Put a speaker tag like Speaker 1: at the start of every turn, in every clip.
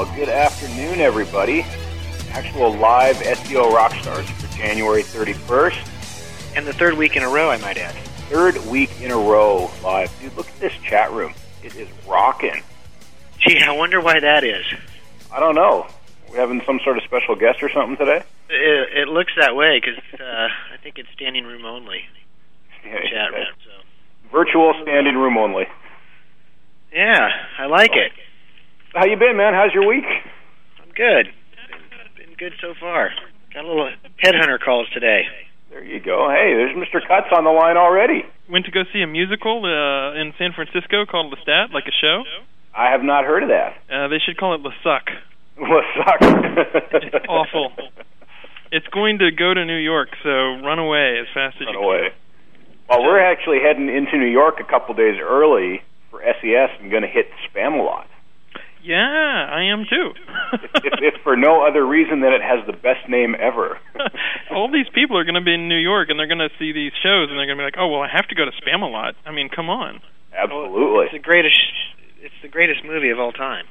Speaker 1: Well. Good afternoon, everybody. Actual live SEO Rockstars for January 31st.
Speaker 2: And the third week in a row, I might add.
Speaker 1: Third week in a row live. Dude, look at this chat room. It is rocking.
Speaker 2: Gee, I wonder why that is.
Speaker 1: I don't know. We having some sort of special guest or something today?
Speaker 2: It, it looks that way because uh, I think it's standing room only
Speaker 1: Yeah,
Speaker 2: chat room. So
Speaker 1: Virtual standing room only.
Speaker 2: yeah, I like it.
Speaker 1: How you been, man? How's your week?
Speaker 2: I'm good. Been, been good so far. Got a little headhunter calls today.
Speaker 1: There you go. Hey, there's Mr. Cutts on the line already.
Speaker 3: went to go see a musical uh, in San Francisco called Lestat, like a show.
Speaker 1: I have not heard of that.
Speaker 3: Uh, they should call it Le Suck.
Speaker 1: Well, suck.
Speaker 3: It's awful. It's going to go to New York, so run away as fast as
Speaker 1: Run
Speaker 3: you
Speaker 1: away. Well, we're actually heading into New York a couple days early for SES and going to hit Spamalot.
Speaker 3: Can. Yeah, I am too.
Speaker 1: if, if for no other reason than it has the best name ever.
Speaker 3: All these people are going to be in New York, and they're going to see these shows, and they're going to be like, "Oh, well, I have to go to Spam a lot." I mean, come on.
Speaker 1: Absolutely,
Speaker 2: It's the greatest. It's the greatest movie of all time.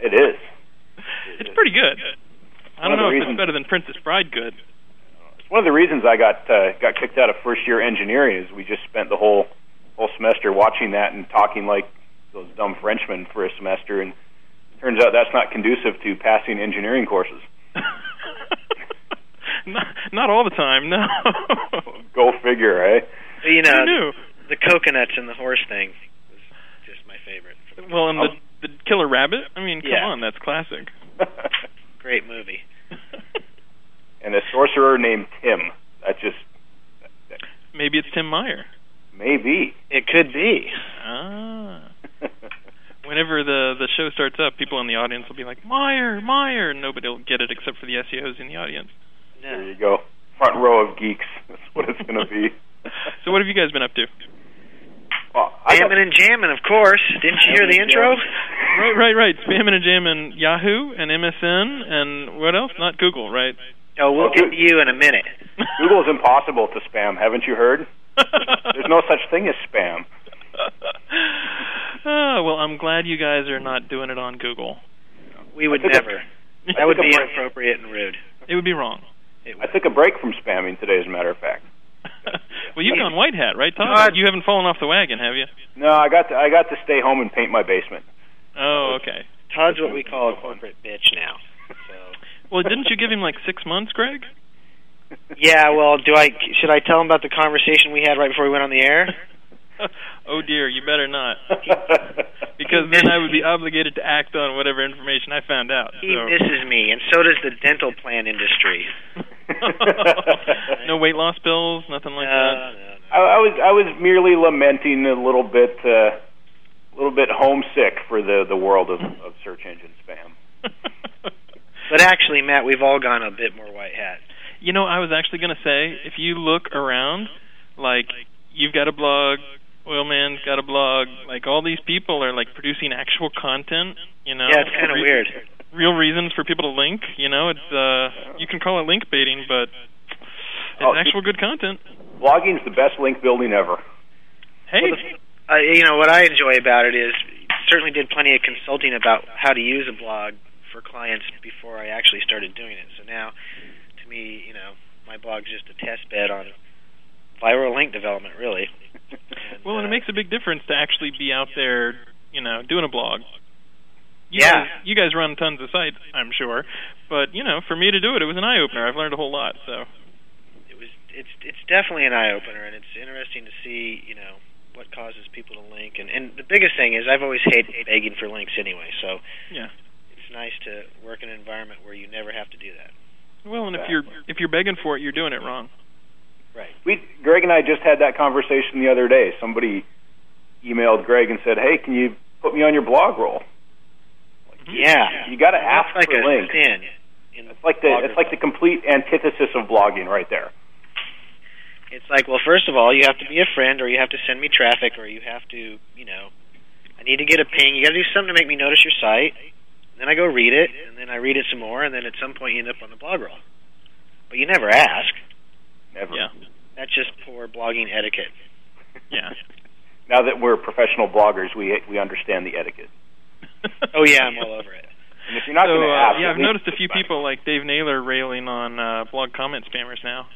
Speaker 1: it is.
Speaker 3: It's pretty good. I don't
Speaker 1: of the
Speaker 3: know if it's better than Princess Bride. Good.
Speaker 1: It's one of the reasons I got uh, got kicked out of first year engineering is we just spent the whole whole semester watching that and talking like those dumb Frenchmen for a semester, and turns out that's not conducive to passing engineering courses.
Speaker 3: not, not all the time, no.
Speaker 1: Go figure, eh?
Speaker 2: But, you know,
Speaker 3: knew?
Speaker 2: the coconuts and the horse thing was just my favorite.
Speaker 3: Well, and the the killer rabbit. I mean, come
Speaker 2: Yeah.
Speaker 3: on, that's classic.
Speaker 2: Great movie.
Speaker 1: and a sorcerer named Tim. That just
Speaker 3: Maybe it's Tim Mayer.
Speaker 1: maybe.
Speaker 2: It could be.
Speaker 3: Ah. Whenever the the show starts up, people in the audience will be like Mayer, Mayer, and nobody will get it except for the SEOs in the audience.
Speaker 1: there you go. Front row of geeks. That's what it's going to be.
Speaker 3: So, what have you guys been up to?
Speaker 1: Well, I got-
Speaker 2: Jamming and jamming, of course. Didn't you hear the intro?
Speaker 3: Right, right, right. Spamming and jamming Yahoo and MSN and what else? Not Google, right?
Speaker 2: Oh, we'll get to you in a minute.
Speaker 1: Google is impossible to spam. Haven't you heard? There's no such thing as spam.
Speaker 3: Oh, well, I'm glad you guys are not doing it on Google.
Speaker 2: We would
Speaker 1: I took a-
Speaker 2: never. That would be inappropriate and rude.
Speaker 3: It would be wrong.
Speaker 2: It
Speaker 1: I took a break from spamming today, as a matter of fact.
Speaker 3: well, you've gone white hat, right, Todd?
Speaker 2: Todd.
Speaker 3: You haven't fallen off the wagon, have you?
Speaker 1: No, I got to I got to stay home and paint my basement.
Speaker 3: Oh, okay.
Speaker 2: Todd's what we call a corporate bitch now. So.
Speaker 3: Well, didn't you give him like six months, Greg?
Speaker 2: Yeah, well, do I should I tell him about the conversation we had right before we went on the air?
Speaker 3: oh dear, you better not, because then I would be obligated to act on whatever information I found out.
Speaker 2: He
Speaker 3: So.
Speaker 2: misses me, and so does the dental plan industry.
Speaker 3: no weight loss pills, nothing like
Speaker 2: no,
Speaker 3: that.
Speaker 2: no, no.
Speaker 1: I, I was I was merely lamenting a little bit uh, a little bit homesick for the the world of, of search engine spam.
Speaker 2: But actually, Matt, we've all gone a bit more white hat.
Speaker 3: You know, I was actually going to say, if you look around, like you've got a blog, Oilman's got a blog, like all these people are like producing actual content. You know,
Speaker 2: Yeah, it's kind of
Speaker 3: Re-
Speaker 2: weird.
Speaker 3: Real reasons for people to link. You know, it's uh, you can call it link baiting, but it's
Speaker 1: Oh,
Speaker 3: actual good content.
Speaker 1: Blogging's the best link building ever.
Speaker 3: Hey,
Speaker 2: Well, the, uh, you know what I enjoy about it is certainly did plenty of consulting about how to use a blog for clients before I actually started doing it. So now, to me, you know, my blog's just a test bed on viral link development, really. And,
Speaker 3: well, and it
Speaker 2: uh,
Speaker 3: makes a big difference to actually be out there, you know, doing a blog. You
Speaker 2: Yeah.
Speaker 3: guys, you guys run tons of sites, I'm sure, but you know, for me to do it, it was an eye opener. I've learned a whole lot. So
Speaker 2: it was it's it's definitely an eye opener, and it's interesting to see you know what causes people to link, and and the biggest thing is I've always hated begging for links anyway. So
Speaker 3: Yeah.
Speaker 2: it's nice to work in an environment where you never have to do that.
Speaker 3: Well, and if you're if you're begging for it, you're doing it wrong.
Speaker 2: Right.
Speaker 1: We Greg and I just had that conversation the other day. Somebody emailed Greg and said, "Hey, can you put me on your blog roll?" Mm-hmm.
Speaker 2: Yeah.
Speaker 1: You got to ask
Speaker 2: like
Speaker 1: for
Speaker 2: a
Speaker 1: links.
Speaker 2: sin. In
Speaker 1: It's like the it's like the complete antithesis of blogging right there.
Speaker 2: It's like, well, first of all, you have to be a friend, or you have to send me traffic, or you have to, you know, I need to get a ping. You got to do something to make me notice your site. Then I go read it, and then I read it some more, and then at some point you end up on the blog roll. But you never ask.
Speaker 1: Never.
Speaker 3: Yeah.
Speaker 2: That's just poor blogging etiquette.
Speaker 3: Yeah.
Speaker 1: Now that we're professional bloggers, we we understand the etiquette.
Speaker 2: Oh yeah, I'm all over it.
Speaker 1: And if you're not
Speaker 3: so,
Speaker 1: going to
Speaker 3: uh, yeah, I've noticed a few people like Dave Naylor railing on uh, blog comment spammers now.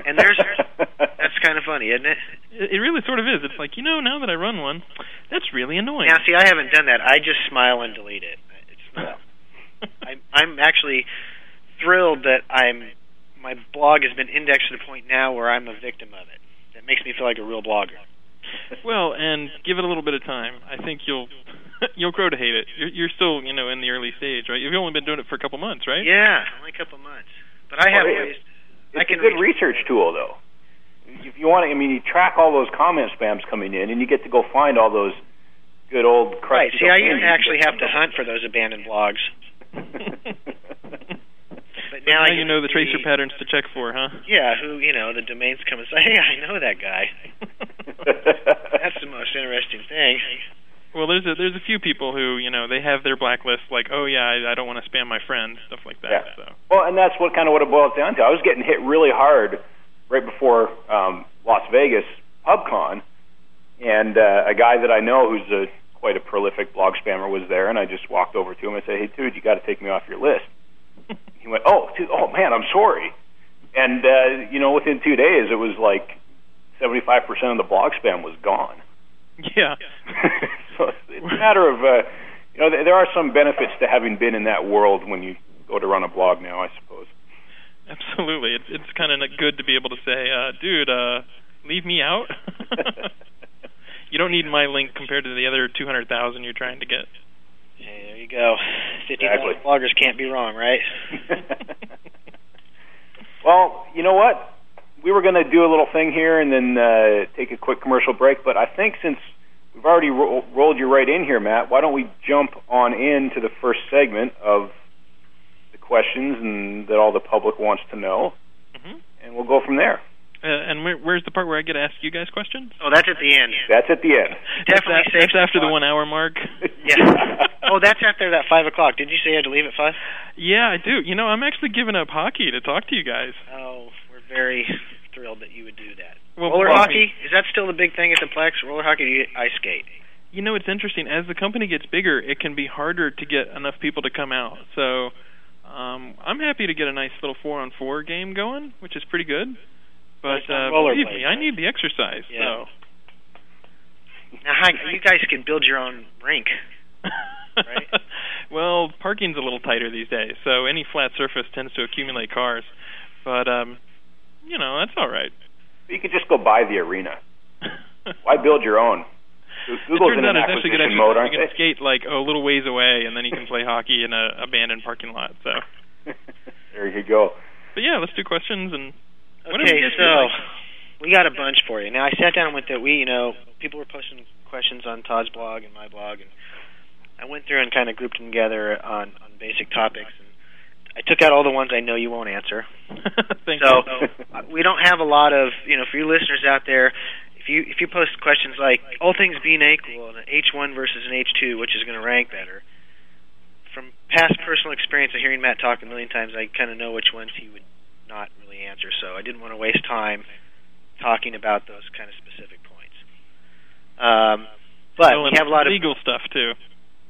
Speaker 2: And there's that's kind of funny, isn't it?
Speaker 3: It, it really sort of is. It's like you know, now that I run one, that's really annoying.
Speaker 2: Now, see, I haven't done that. I just smile and delete it. It's not. I'm, I'm actually thrilled that I'm my blog has been indexed to the point now where I'm a victim of it. That makes me feel like a real blogger.
Speaker 3: Well, and give it a little bit of time. I think you'll you'll grow to hate it. You're, you're still, you know, in the early stage, right? You've only been doing it for a couple months, right?
Speaker 2: Yeah, only a couple months. But I have
Speaker 1: Well,
Speaker 2: ways.
Speaker 1: It's
Speaker 2: I can
Speaker 1: a good
Speaker 2: reach-
Speaker 1: research tool, though. If you want to, I mean, you track all those comment spams coming in, and you get to go find all those good old
Speaker 2: Right.
Speaker 1: crusty
Speaker 2: See, I used to actually have to hunt for those abandoned blogs. But now,
Speaker 3: now
Speaker 2: I
Speaker 3: you know the tracer
Speaker 2: see-
Speaker 3: patterns to check for, huh?
Speaker 2: Yeah, who you know the domains come and say, "Hey, I know that guy." That's the most interesting thing.
Speaker 3: Well, there's a there's a few people who you know they have their blacklist, like, oh yeah, I, I don't want to spam my friends, stuff like that.
Speaker 1: Yeah.
Speaker 3: So
Speaker 1: Well, and that's what kind of what it boils down to. I was getting hit really hard right before um, Las Vegas PubCon, and uh, a guy that I know who's a quite a prolific blog spammer was there, and I just walked over to him and said, "Hey, dude, you got to take me off your list." he went, "Oh, dude, oh man, I'm sorry." And uh, you know, within two days, it was like 75% of the blog spam was gone.
Speaker 3: yeah,
Speaker 1: so it's a matter of, uh, you know, th- there are some benefits to having been in that world when you go to run a blog now, I suppose.
Speaker 3: absolutely. It's it's kind of good to be able to say, uh, dude, uh, leave me out. you don't need my link compared to the other 200,000 you're trying to get.
Speaker 2: Hey, there you go. Fifty
Speaker 1: Exactly.
Speaker 2: bloggers can't be wrong, right?
Speaker 1: well, you know what? We were going to do a little thing here and then uh, take a quick commercial break, but I think since we've already ro- rolled you right in here, Matt, why don't we jump on into the first segment of the questions and that all the public wants to know,
Speaker 3: hmm
Speaker 1: and we'll go from there.
Speaker 3: Uh, and where, where's the part where I get to ask you guys questions?
Speaker 2: Oh, that's at the end.
Speaker 1: That's at the end.
Speaker 2: Definitely
Speaker 3: that's, that's after the one hour mark.
Speaker 2: Yeah. oh, that's after that five o'clock. Did you say you had to leave at five?
Speaker 3: Yeah, I do. You know, I'm actually giving up hockey to talk to you guys.
Speaker 2: Oh, we're very thrilled that you would do that.
Speaker 3: Well,
Speaker 2: Roller
Speaker 3: well,
Speaker 2: hockey is that still the big thing at the Plex? Roller hockey, do you ice skate?
Speaker 3: You know, it's interesting. As the company gets bigger, it can be harder to get enough people to come out. So, um, I'm happy to get a nice little four on four game going, which is pretty good. But uh, believe
Speaker 2: rollerblades,
Speaker 3: me, I need the exercise.
Speaker 2: Yeah. Now, how, you guys can build your own rink. Right.
Speaker 3: well, parking's a little tighter these days, so any flat surface tends to accumulate cars. But um, you know, that's all right.
Speaker 1: You could just go buy the arena. Why build your own?
Speaker 3: it turns
Speaker 1: in an
Speaker 3: out it's actually good exercise.
Speaker 1: mode, aren't
Speaker 3: you can skate like a little ways away, and then you can play hockey in a abandoned parking lot. So,
Speaker 1: there you go.
Speaker 3: but yeah, let's do questions and whatever
Speaker 2: Okay, so we got a bunch for you. Now, I sat down with the we, you know, people were posting questions on Todd's blog and my blog, and I went through and kind of grouped them together on on basic topics. And I took out all the ones I know you won't answer.
Speaker 3: Thank
Speaker 2: so
Speaker 3: you.
Speaker 2: uh, we don't have a lot of you know for you listeners out there. If you if you post questions like all things being equal, an H one versus an H two, which is going to rank better? From past personal experience of hearing Matt talk a million times, I kind of know which ones he would not really answer. So I didn't want to waste time talking about those kind of specific points. Um, but
Speaker 3: Oh,
Speaker 2: we have a lot of
Speaker 3: legal stuff too.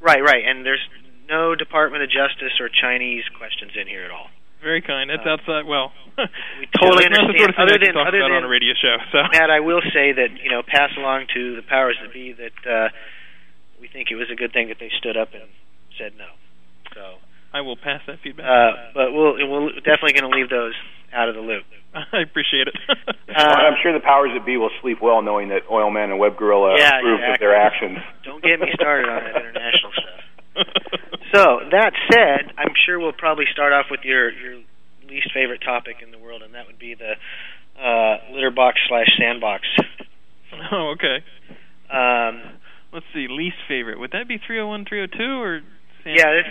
Speaker 2: right, right, and there's no Department of Justice or Chinese questions in here at all.
Speaker 3: Very kind. That's
Speaker 2: Uh,
Speaker 3: outside. Well,
Speaker 2: We totally
Speaker 3: yeah, that's not the
Speaker 2: understand.
Speaker 3: sort of
Speaker 2: Other than- other than-
Speaker 3: on a radio show. So
Speaker 2: Matt, I will say that you know pass along to the powers that be that uh, we think it was a good thing that they stood up and said no. So,
Speaker 3: I will pass that feedback.
Speaker 2: uh, but we'll we'll definitely going to leave those out of the loop.
Speaker 3: I appreciate it.
Speaker 2: Uh,
Speaker 1: I'm sure the powers that be will sleep well knowing that Oilman and Web Gorilla
Speaker 2: Yeah,
Speaker 1: approved of their actions.
Speaker 2: Don't get me started on that international stuff. So that said, I'm sure we'll probably start off with your your least favorite topic in the world, and that would be the uh, litter box slash sandbox.
Speaker 3: oh, okay.
Speaker 2: Um,
Speaker 3: Let's see. Least favorite. Would that be 301, 302, or? San-
Speaker 2: yeah, this,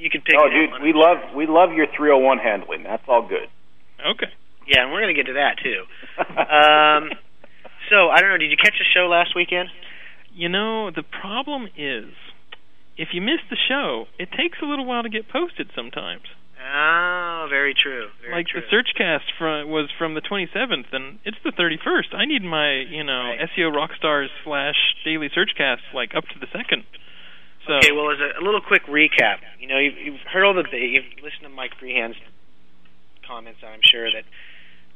Speaker 2: you could pick.
Speaker 1: Oh, dude, we love we love your 301 handling. That's all good.
Speaker 3: Okay.
Speaker 2: Yeah, and we're gonna get to that too. Um, so I don't know. Did you catch the show last weekend?
Speaker 3: You know, the problem is, if you miss the show, it takes a little while to get posted sometimes.
Speaker 2: Oh, very true. Very
Speaker 3: like
Speaker 2: true.
Speaker 3: the Searchcast from was from the 27th, and it's the 31st. I need my, you know,
Speaker 2: Right.
Speaker 3: SEO Rockstars slash Daily Searchcast like up to the second. So
Speaker 2: Okay, well, as a, a little quick recap, you know, you've, you've heard all the, you've listened to Mike Grehan's comments. I'm sure that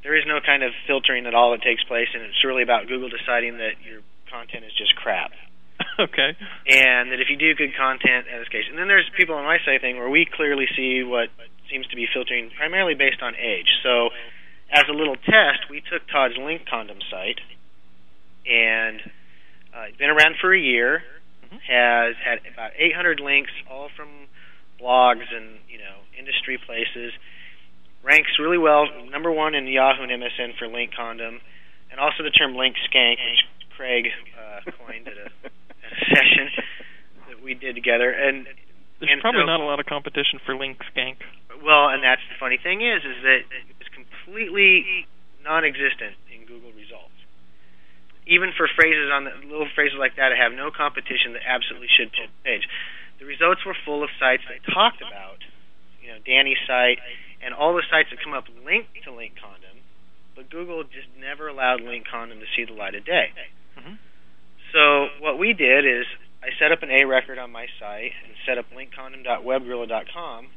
Speaker 2: there is no kind of filtering at all that takes place, and it's really about Google deciding that your content is just crap,
Speaker 3: okay,
Speaker 2: and that if you do good content, in this case, and then there's people on my site thing where we clearly see what seems to be filtering primarily based on age. So, as a little test, we took Todd's link condom site, and uh, it's been around for a year. Has had about 800 links, all from blogs and you know industry places. Ranks really well, number one in Yahoo and MSN for link condom, and also the term link skank, which Craig uh, coined at a, a session that we did together. And
Speaker 3: there's
Speaker 2: And
Speaker 3: probably
Speaker 2: so-
Speaker 3: not a lot of competition for Link Skank.
Speaker 2: well, and that's the funny thing is, is that it's completely non-existent in Google results. Even for phrases on the little phrases like that, I have no competition that absolutely should pull the page. The results were full of sites that talked about, you know, Danny's site and all the sites that come up linked to Link Condom, but Google just never allowed Link Condom to see the light of day.
Speaker 3: Mhm.
Speaker 2: So what we did is I set up an A record on my site and set up linkcondom.webgorilla.com,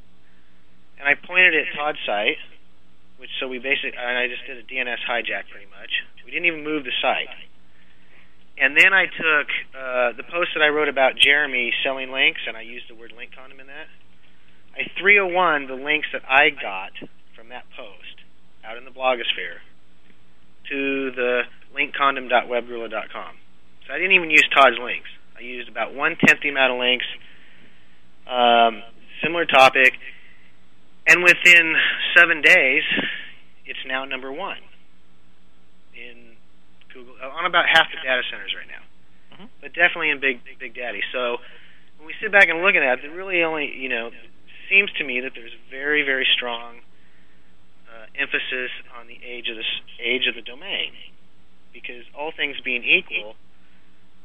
Speaker 2: and I pointed it at Todd's site, which so we basically and I just did a DNS hijack pretty much. We didn't even move the site. And then I took uh, the post that I wrote about Jeremy selling links, and I used the word link condom in that. I 301 the links that I got from that post out in the blogosphere to the linkcondom.webgorilla.com. So I didn't even use Todd's links. I used about one tenth the amount of links, um, similar topic, and within seven days, it's now number one Google on about half the data centers right now,
Speaker 3: Mhm.
Speaker 2: but definitely in Big Big Daddy. So when we sit back and look at that, it really only you know seems to me that there's very very strong uh, emphasis on the age of the age of the domain, because all things being equal,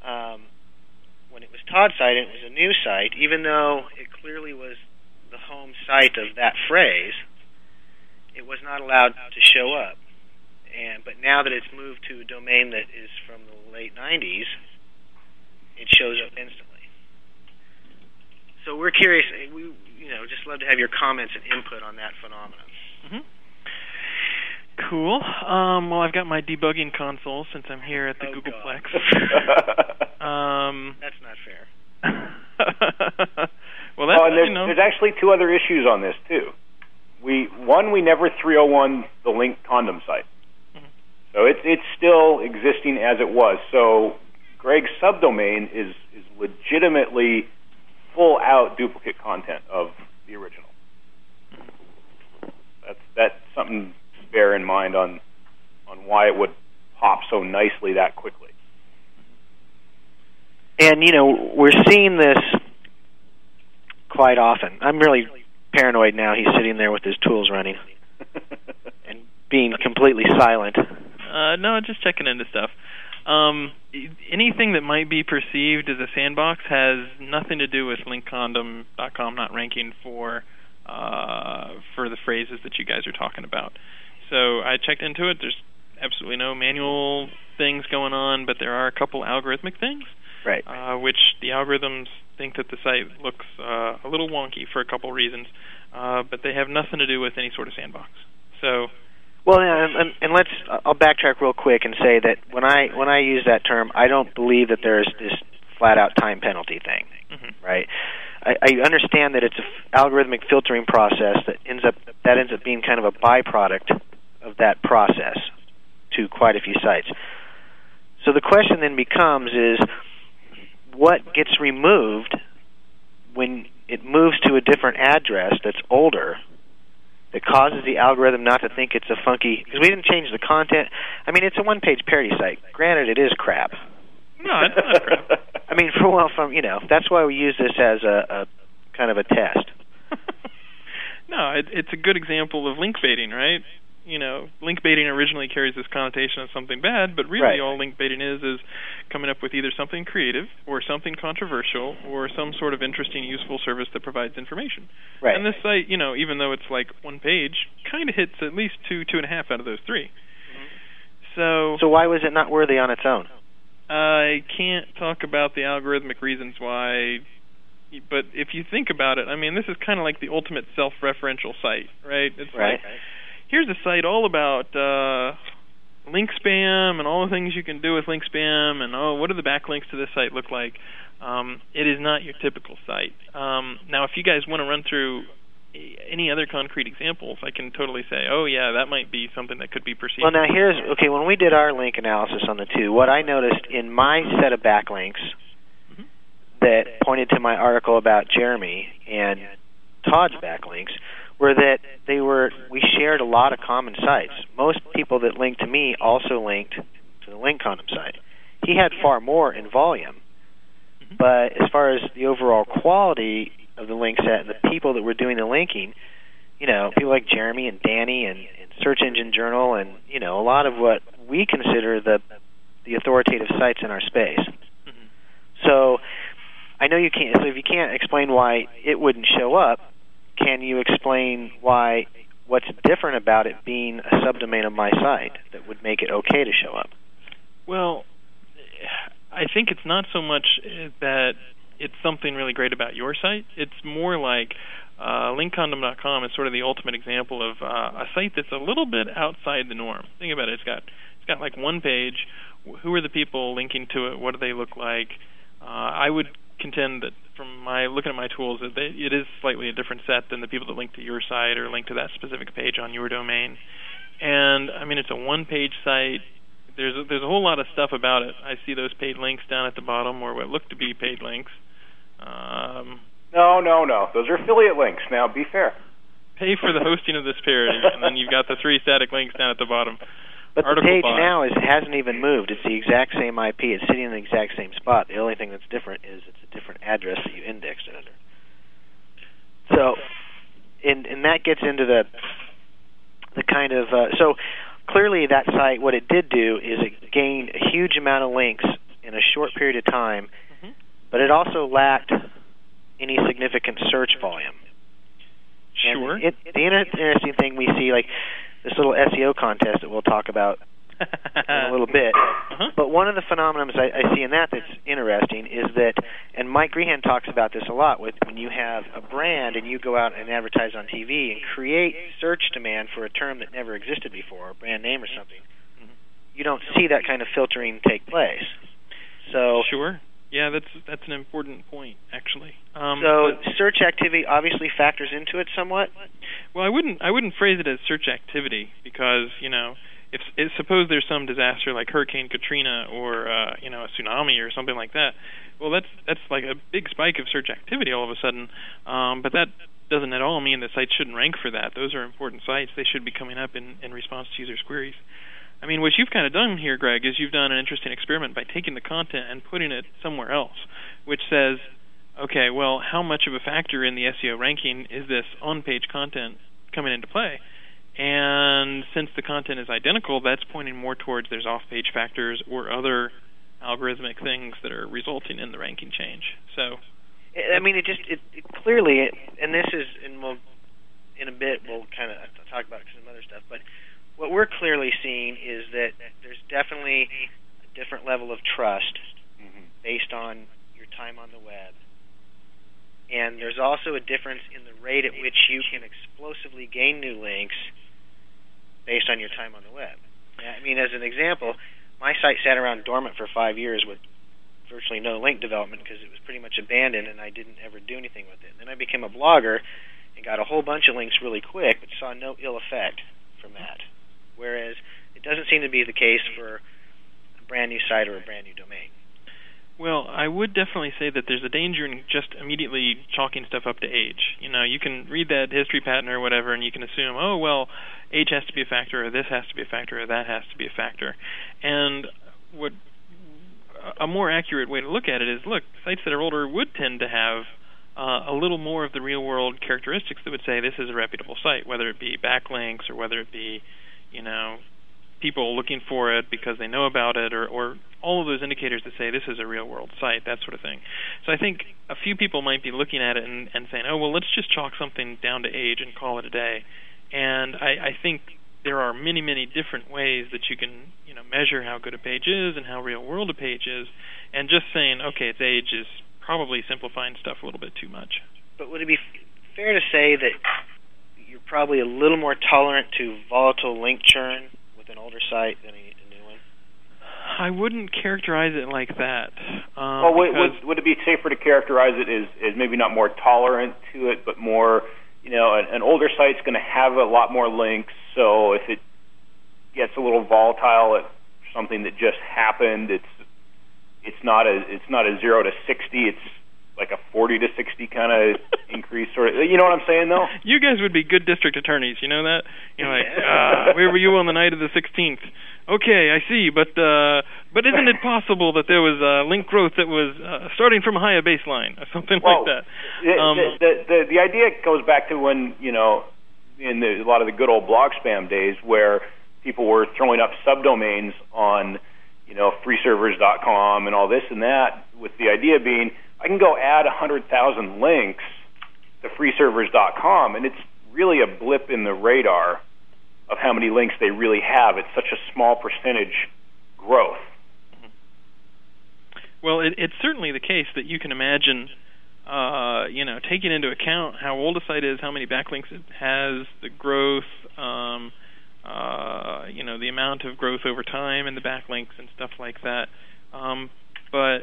Speaker 2: um, when it was Todd's site, it was a new site, even though it clearly was the home site of that phrase, it was not allowed to show up. And but now that it's moved to a domain that is from the late '90s, it shows up instantly. So we're curious. We you know just love to have your comments and input on that phenomenon.
Speaker 3: hmm Cool. Um, well, I've got my debugging console since I'm here at the
Speaker 2: Oh,
Speaker 3: Googleplex. Um,
Speaker 2: That's not fair.
Speaker 3: well, that's
Speaker 1: oh, and there's,
Speaker 3: you know.
Speaker 1: there's actually two other issues on this too. We one we never 301 the link condom site. So it's it's still existing as it was. So Greg's subdomain is is legitimately full out duplicate content of the original. That's that's something to bear in mind on on why it would pop so nicely that quickly.
Speaker 2: And you know, we're seeing this quite often. I'm really paranoid now. He's sitting there with his tools running and being completely silent.
Speaker 3: Uh, no, just checking into stuff. Um, anything that might be perceived as a sandbox has nothing to do with linkcondom.com not ranking for uh, for the phrases that you guys are talking about. So I checked into it. There's absolutely no manual things going on, but there are a couple algorithmic things,
Speaker 2: Right.
Speaker 3: uh, which the algorithms think that the site looks uh, a little wonky for a couple reasons, uh, but they have nothing to do with any sort of sandbox. So
Speaker 2: Well, and, and, and let's. I'll backtrack real quick and say that when I when I use that term, I don't believe that there's this flat out time penalty thing.
Speaker 3: mhm.
Speaker 2: Right. I, I understand that it's an algorithmic filtering process that ends up that ends up being kind of a byproduct of that process to quite a few sites. So the question then becomes is what gets removed when it moves to a different address that's older that causes the algorithm not to think it's a funky because we didn't change the content. I mean, it's a one-page parody site. Granted, it is crap.
Speaker 3: No, it's not crap.
Speaker 2: I mean, for well, from you know, that's why we use this as a, a kind of a test.
Speaker 3: no, it, it's a good example of link baiting, right? You know, link baiting originally carries this connotation of something bad, but really
Speaker 2: Right.
Speaker 3: all link baiting is is coming up with either something creative or something controversial or some sort of interesting, useful service that provides information.
Speaker 2: Right.
Speaker 3: And this site, you know, even though it's like one page, kind of hits at least two, two and a half out of those 3 mm-hmm. So,
Speaker 2: So why was it not worthy on its own?
Speaker 3: I can't talk about the algorithmic reasons why, but if you think about it, I mean, this is kind of like the ultimate self-referential site, right? It's
Speaker 2: Right.
Speaker 3: like here's a site all about uh, link spam and all the things you can do with link spam and oh what do the backlinks to this site look like um, it is not your typical site um, now if you guys want to run through any other concrete examples i can totally say oh yeah that might be something that could be perceived
Speaker 2: Well, now here's okay. When we did our link analysis on the two, what I noticed in my set of backlinks
Speaker 3: Mhm.
Speaker 2: that pointed to my article about Jeremy and Todd's backlinks were that they were we shared a lot of common sites. Most people that linked to me also linked to the link condom site. He had far more in volume,
Speaker 3: Mhm.
Speaker 2: but as far as the overall quality of the link set and the people that were doing the linking, you know, people like Jeremy and Danny and, and Search Engine Journal and you know a lot of what we consider the the authoritative sites in our space.
Speaker 3: Mhm.
Speaker 2: So I know you can't. So if you can't explain why it wouldn't show up, can you explain why what's different about it being a subdomain of my site that would make it okay to show up?
Speaker 3: Well, I think it's not so much uh, that it's something really great about your site. It's more like uh, linkcondom.com is sort of the ultimate example of uh, a site that's a little bit outside the norm. Think about it. It's got it's got like one page. Who are the people linking to it? What do they look like? Uh, I would contend that from my looking at my tools that they, it is slightly a different set than the people that link to your site or link to that specific page on your domain. And I mean, it's a one-page site there's a, there's a whole lot of stuff about it. I see those paid links down at the bottom, or what look to be paid links. Um,
Speaker 1: No, no, no. Those are affiliate links. Now, be fair.
Speaker 3: pay for the hosting of this parody, and then you've got the three static links down at the bottom.
Speaker 2: But
Speaker 3: Article
Speaker 2: the page
Speaker 3: five.
Speaker 2: now is hasn't even moved. It's the exact same IP. It's sitting in the exact same spot. The only thing that's different is it's a different address that you indexed it under. So, and and that gets into the the kind of uh, so clearly that site what it did do is it gained a huge amount of links in a short period of time,
Speaker 3: Mhm.
Speaker 2: but it also lacked any significant search volume. And
Speaker 3: Sure.
Speaker 2: It, the inter- interesting thing we see, like this little SEO contest that we'll talk about in a little bit.
Speaker 3: Uh-huh.
Speaker 2: But one of the phenomena I, I see in that that's interesting is that, and Mike Grehan talks about this a lot, with when you have a brand and you go out and advertise on TV and create search demand for a term that never existed before, a brand name or something,
Speaker 3: Mhm.
Speaker 2: you don't see that kind of filtering take place. So,
Speaker 3: Sure. Yeah, that's that's an important point, actually. Um,
Speaker 2: so search activity obviously factors into it somewhat.
Speaker 3: Well, I wouldn't I wouldn't phrase it as search activity because you know if, if suppose there's some disaster like Hurricane Katrina or uh, you know a tsunami or something like that. Well, that's that's like a big spike of search activity all of a sudden. Um, but that doesn't at all mean that sites shouldn't rank for that. Those are important sites. They should be coming up in, in response to users' queries. I mean, what you've kind of done here, Greg, is you've done an interesting experiment by taking the content and putting it somewhere else, which says, okay, well, how much of a factor in the SEO ranking is this on-page content coming into play? And since the content is identical, that's pointing more towards there's off-page factors or other algorithmic things that are resulting in the ranking change. So,
Speaker 2: I mean, it just it, it clearly, and this is, and we'll in a bit we'll kind of talk about some other stuff, but what we're clearly seeing is that there's definitely a different level of trust
Speaker 1: Mm-hmm.
Speaker 2: based on your time on the web, and there's also a difference in the rate at which you can explosively gain new links based on your time on the web. I mean, as an example, my site sat around dormant for five years with virtually no link development because it was pretty much abandoned, and I didn't ever do anything with it. Then I became a blogger and got a whole bunch of links really quick, but saw no ill effect from that. Whereas it doesn't seem to be the case for a brand new site or a brand new domain.
Speaker 3: Well, I would definitely say that there's a danger in just immediately chalking stuff up to age. You know, you can read that history pattern or whatever, and you can assume, oh well, age has to be a factor, or this has to be a factor, or that has to be a factor. And what a more accurate way to look at it is, look, sites that are older would tend to have uh, a little more of the real world characteristics that would say this is a reputable site, whether it be backlinks or whether it be, you know, people looking for it because they know about it, or, or all of those indicators that say this is a real world site, that sort of thing. So I think a few people might be looking at it and, and saying, oh, well, let's just chalk something down to age and call it a day. And I, I think there are many, many different ways that you can, you know, measure how good a page is and how real world a page is. And just saying, okay, its age is probably simplifying stuff a little bit too much.
Speaker 2: But would it be fair to say that you're probably a little more tolerant to volatile link churn with an older site than a, a new one?
Speaker 3: I wouldn't characterize it like that. Um,
Speaker 1: well, would, would, would it be safer to characterize it as, as maybe not more tolerant to it, but more, you know, an, an older site's going to have a lot more links. So if it gets a little volatile at something that just happened, it's it's not a it's not a zero to sixty. It's like a 40 to 60 kind of increase sort of you know what I'm saying though?
Speaker 3: You guys would be good district attorneys you know that? You know like uh, where were you on the night of the 16th okay I see but uh but isn't it possible that there was uh, link growth that was uh, starting from a higher baseline or something
Speaker 1: well,
Speaker 3: like that?
Speaker 1: um, the, the, the the idea goes back to when you know in the, a lot of the good old blog spam days where people were throwing up subdomains on you know freeservers.com and all this and that with the idea being I can go add 100,000 links to freeservers.com, and it's really a blip in the radar of how many links they really have. It's such a small percentage growth.
Speaker 3: Well, it, it's certainly the case that you can imagine, uh, you know, taking into account how old a site is, how many backlinks it has, the growth, um, uh, you know, the amount of growth over time and the backlinks and stuff like that. Um, but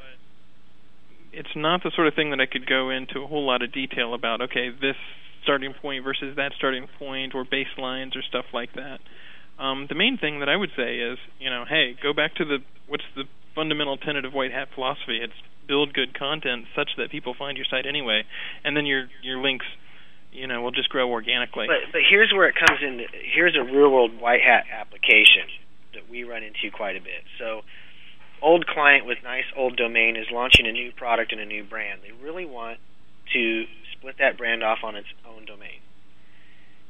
Speaker 3: it's not the sort of thing that I could go into a whole lot of detail about. Okay, this starting point versus that starting point, or baselines, or stuff like that. Um, the main thing that I would say is, you know, hey, go back to the what's the fundamental tenet of white hat philosophy? It's build good content such that people find your site anyway, and then your your links, you know, will just grow organically.
Speaker 2: But but here's where it comes in. Here's a real world white hat application that we run into quite a bit. So old client with nice old domain is launching a new product and a new brand. They really want to split that brand off on its own domain.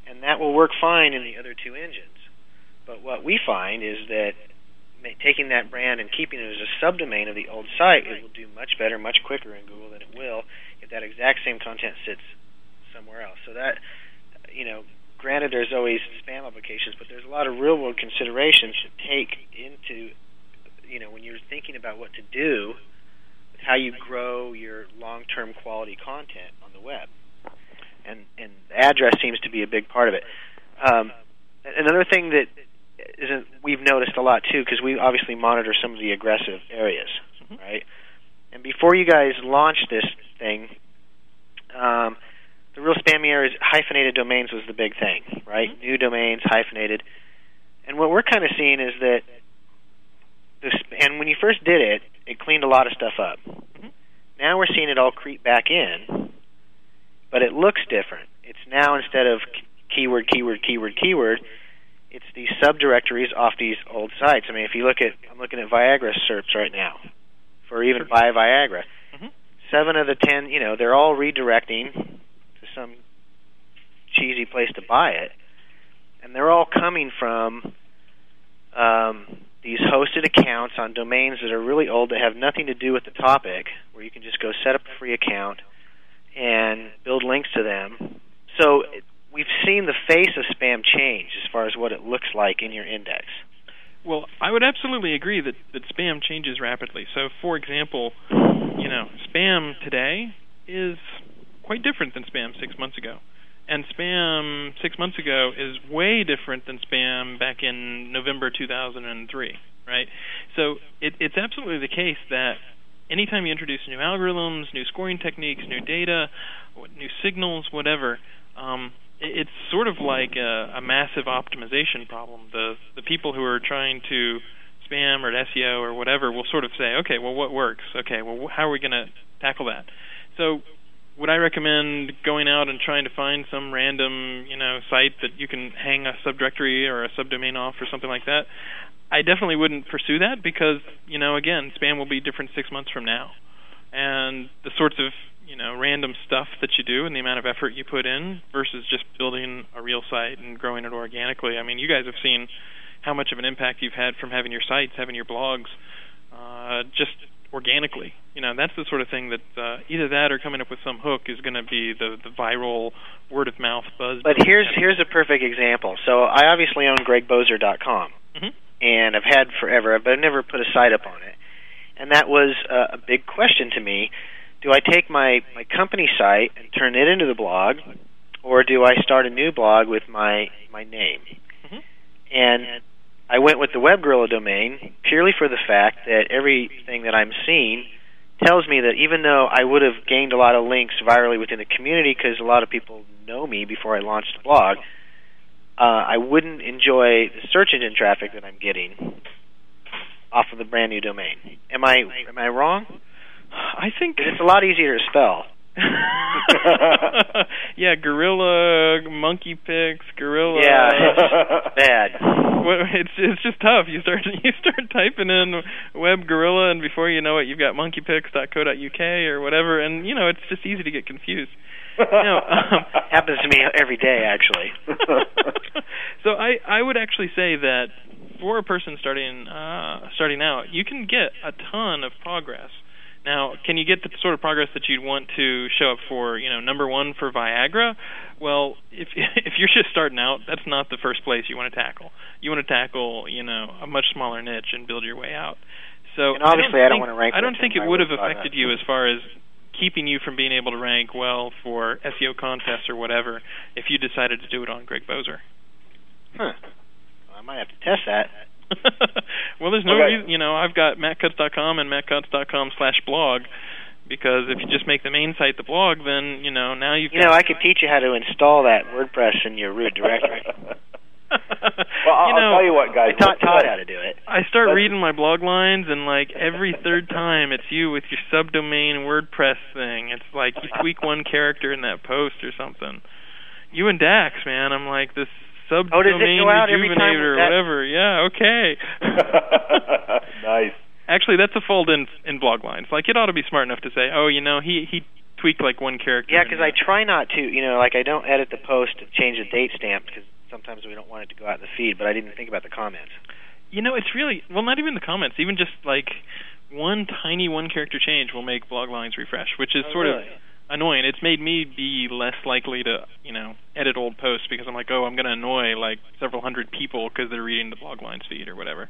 Speaker 2: And that will work fine in the other two engines. But what we find is that taking that brand and keeping it as a subdomain of the old site, it will do much better, much quicker in Google than it will if that exact same content sits somewhere else. So that, you know, granted there's always spam applications, but there's a lot of real world considerations to take into you know when you're thinking about what to do, with how you grow your long-term quality content on the web, and and address seems to be a big part of it. Um, another thing that isn't we've noticed a lot too because we obviously monitor some of the aggressive areas, mm-hmm. right? And before you guys launched this thing, um, the real spammy areas, hyphenated domains was the big thing, right? Mm-hmm. New domains, hyphenated. And what we're kind of seeing is that this, and when you first did it, it cleaned a lot of stuff up. Mm-hmm. Now we're seeing it all creep back in, but it looks different. It's now instead of keyword, keyword, keyword, keyword, it's these subdirectories off these old sites. I mean, if you look at, I'm looking at Viagra SERPs right now, for even buy Viagra. Mm-hmm. Seven of the ten, you know, they're all redirecting to some cheesy place to buy it, and they're all coming from um, these hosted accounts on domains that are really old that have nothing to do with the topic, where you can just go set up a free account and build links to them. So we've seen the face of spam change as far as what it looks like in your index.
Speaker 3: Well, I would absolutely agree that, that spam changes rapidly. So, for example, you know, spam today is quite different than spam six months ago and spam six months ago is way different than spam back in November 2003, right? So it, it's absolutely the case that anytime you introduce new algorithms, new scoring techniques, new data, new signals, whatever, um, it's sort of like a, a massive optimization problem. The the people who are trying to spam or SEO or whatever will sort of say, okay, well, what works? Okay, well, how are we going to tackle that? So, would I recommend going out and trying to find some random, you know, site that you can hang a subdirectory or a subdomain off or something like that? I definitely wouldn't pursue that because, you know, again, spam will be different six months from now, and the sorts of you know random stuff that you do and the amount of effort you put in versus just building a real site and growing it organically. I mean, you guys have seen how much of an impact you've had from having your sites, having your blogs, uh, just organically. You know, that's the sort of thing that uh, either that or coming up with some hook is going to be the the viral word of mouth buzz.
Speaker 2: But here's here's a perfect example. So I obviously own GregBoser.com,
Speaker 3: mm-hmm.
Speaker 2: and I've had forever, but I've never put a site up on it. And that was uh, a big question to me do I take my my company site and turn it into the blog, or do I start a new blog with my my name?
Speaker 3: Mm-hmm.
Speaker 2: And I went with the WebGorilla domain purely for the fact that everything that I'm seeing tells me that even though I would have gained a lot of links virally within the community because a lot of people know me before I launched the blog, uh, I wouldn't enjoy the search engine traffic that I'm getting off of the brand new domain. Am I am I wrong?
Speaker 3: I think
Speaker 2: it's a lot easier to spell.
Speaker 3: yeah, gorilla, monkey pics, gorilla.
Speaker 2: Yeah, it's bad.
Speaker 3: It's it's just tough. You start you start typing in web gorilla, and before you know it, you've got monkeypics.co.uk or whatever, and you know it's just easy to get confused. You know, um,
Speaker 2: happens to me every day, actually.
Speaker 3: so I I would actually say that for a person starting uh, starting out, you can get a ton of progress now, can you get the sort of progress that you'd want to show up for, you know, number one for Viagra? Well, if if you're just starting out, that's not the first place you want to tackle. You want to tackle, you know, a much smaller niche and build your way out. So,
Speaker 2: and obviously,
Speaker 3: I
Speaker 2: don't, I don't want to rank.
Speaker 3: I don't think it would have affected you as far as keeping you from being able to rank well for SEO contests or whatever if you decided to do it on Greg Boser.
Speaker 2: Huh. Well, I might have to test that.
Speaker 3: well, there's no
Speaker 1: okay.
Speaker 3: reason. You know, I've got mattcutts.com and mattcutts.com slash blog because if you just make the main site the blog, then you know now you've.
Speaker 2: You know, I could teach you how to install that WordPress in your root directory.
Speaker 1: well, I'll,
Speaker 3: you know,
Speaker 1: I'll tell you what, guys.
Speaker 2: I taught Todd how to do it.
Speaker 3: I start reading my Bloglines, and like every third time, it's you with your subdomain WordPress thing. It's like you tweak one character in that post or something. You and Dax, man. I'm like this subdomain
Speaker 2: oh, does it go out every time
Speaker 3: or whatever. Yeah, okay.
Speaker 1: nice.
Speaker 3: Actually, that's a fold in in Bloglines. Like it ought to be smart enough to say, oh, you know, he he tweaked like one character.
Speaker 2: Yeah, because I uh, try not to. You know, like I don't edit the post to change the date stamp because sometimes we don't want it to go out in the feed. But I didn't think about the comments.
Speaker 3: You know, it's really well, not even the comments. Even just like one tiny one character change will make Bloglines refresh, which is
Speaker 2: oh,
Speaker 3: sort
Speaker 2: really?
Speaker 3: of annoying. It's made me be less likely to, you know, edit old posts because I'm like, oh, I'm going to annoy like several hundred people because they're reading the Bloglines feed or whatever.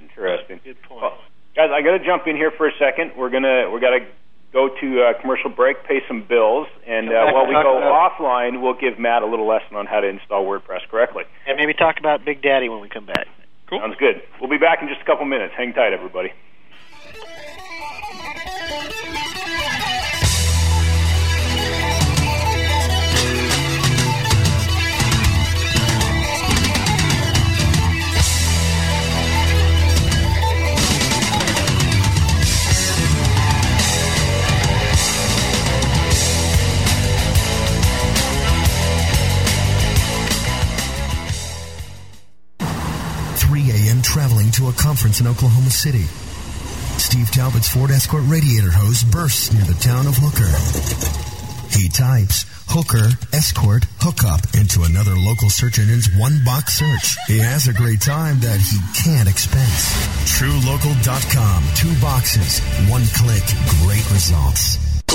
Speaker 1: Interesting.
Speaker 2: Good point.
Speaker 1: Well, guys, I got to jump in here for a second. We're gonna we got to go to a commercial break, pay some bills, and uh, while we go offline, we'll give Matt a little lesson on how to install WordPress correctly.
Speaker 2: And maybe talk about Big Daddy when we come back.
Speaker 3: Cool.
Speaker 1: Sounds good. We'll be back in just a couple minutes. Hang tight, everybody.
Speaker 4: A conference in Oklahoma City. Steve Talbot's Ford Escort radiator hose bursts near the town of Hooker. He types Hooker Escort Hookup into another local search engine's one box search. He has a great time that he can't expense. TrueLocal.com. Two boxes, one click, great results.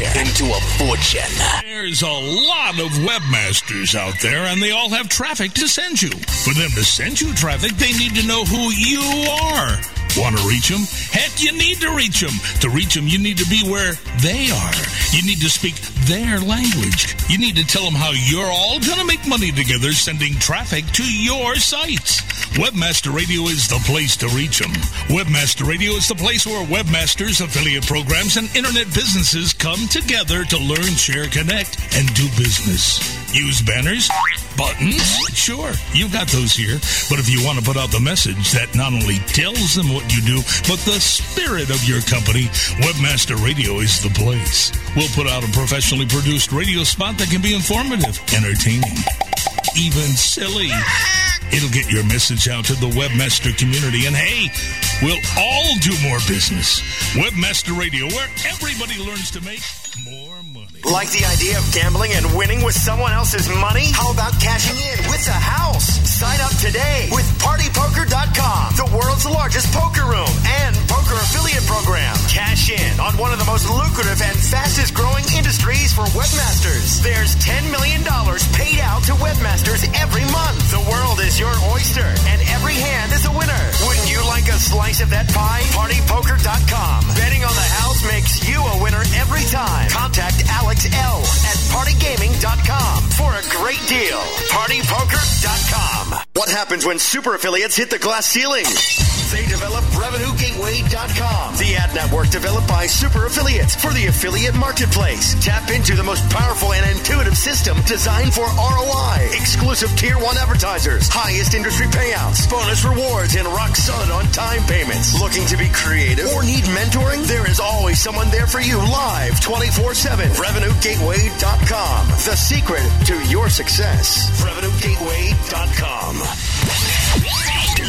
Speaker 5: into a fortune.
Speaker 6: There's a lot of webmasters out there, and they all have traffic to send you. For them to send you traffic, they need to know who you are. Want to reach them? Heck, you need to reach them. To reach them, you need to be where they are. You need to speak their language. You need to tell them how you're all going to make money together sending traffic to your sites. Webmaster Radio is the place to reach them. Webmaster Radio is the place where webmasters, affiliate programs, and internet businesses come together to learn, share, connect, and do business. Use banners, buttons, sure, you've got those here. But if you want to put out the message that not only tells them what you do, but the spirit of your company, Webmaster Radio is the place. We'll put out a professionally produced radio spot that can be informative, entertaining, even silly. It'll get your message out to the webmaster community, and hey, we'll all do more business. Webmaster Radio, where everybody learns to make more money.
Speaker 7: Like the idea of gambling and winning with someone else's money? How about cashing in with a house? Sign up today with PartyPoker.com, the world's largest poker room and poker affiliate program. Cash in on one of the most lucrative and fastest growing industries for webmasters. There's $10 million paid out to webmasters every month. The world is your oyster, and every hand is a winner. Wouldn't you like a slice of that pie? PartyPoker.com. Betting on the house makes you a winner every time. Contact Alex L at PartyGaming.com for a great deal. PartyPoker.com. What happens when super affiliates hit the glass ceiling? They develop RevenueGateway.com, the ad network developed by super affiliates for the affiliate marketplace. Tap into the most powerful and intuitive system designed for ROI, exclusive tier one advertisers, highest industry payouts, bonus rewards, and rock solid on time payments. Looking to be creative or need mentoring? There is always someone there for you live 24 7. RevenueGateway.com, the secret to your success. RevenueGateway.com.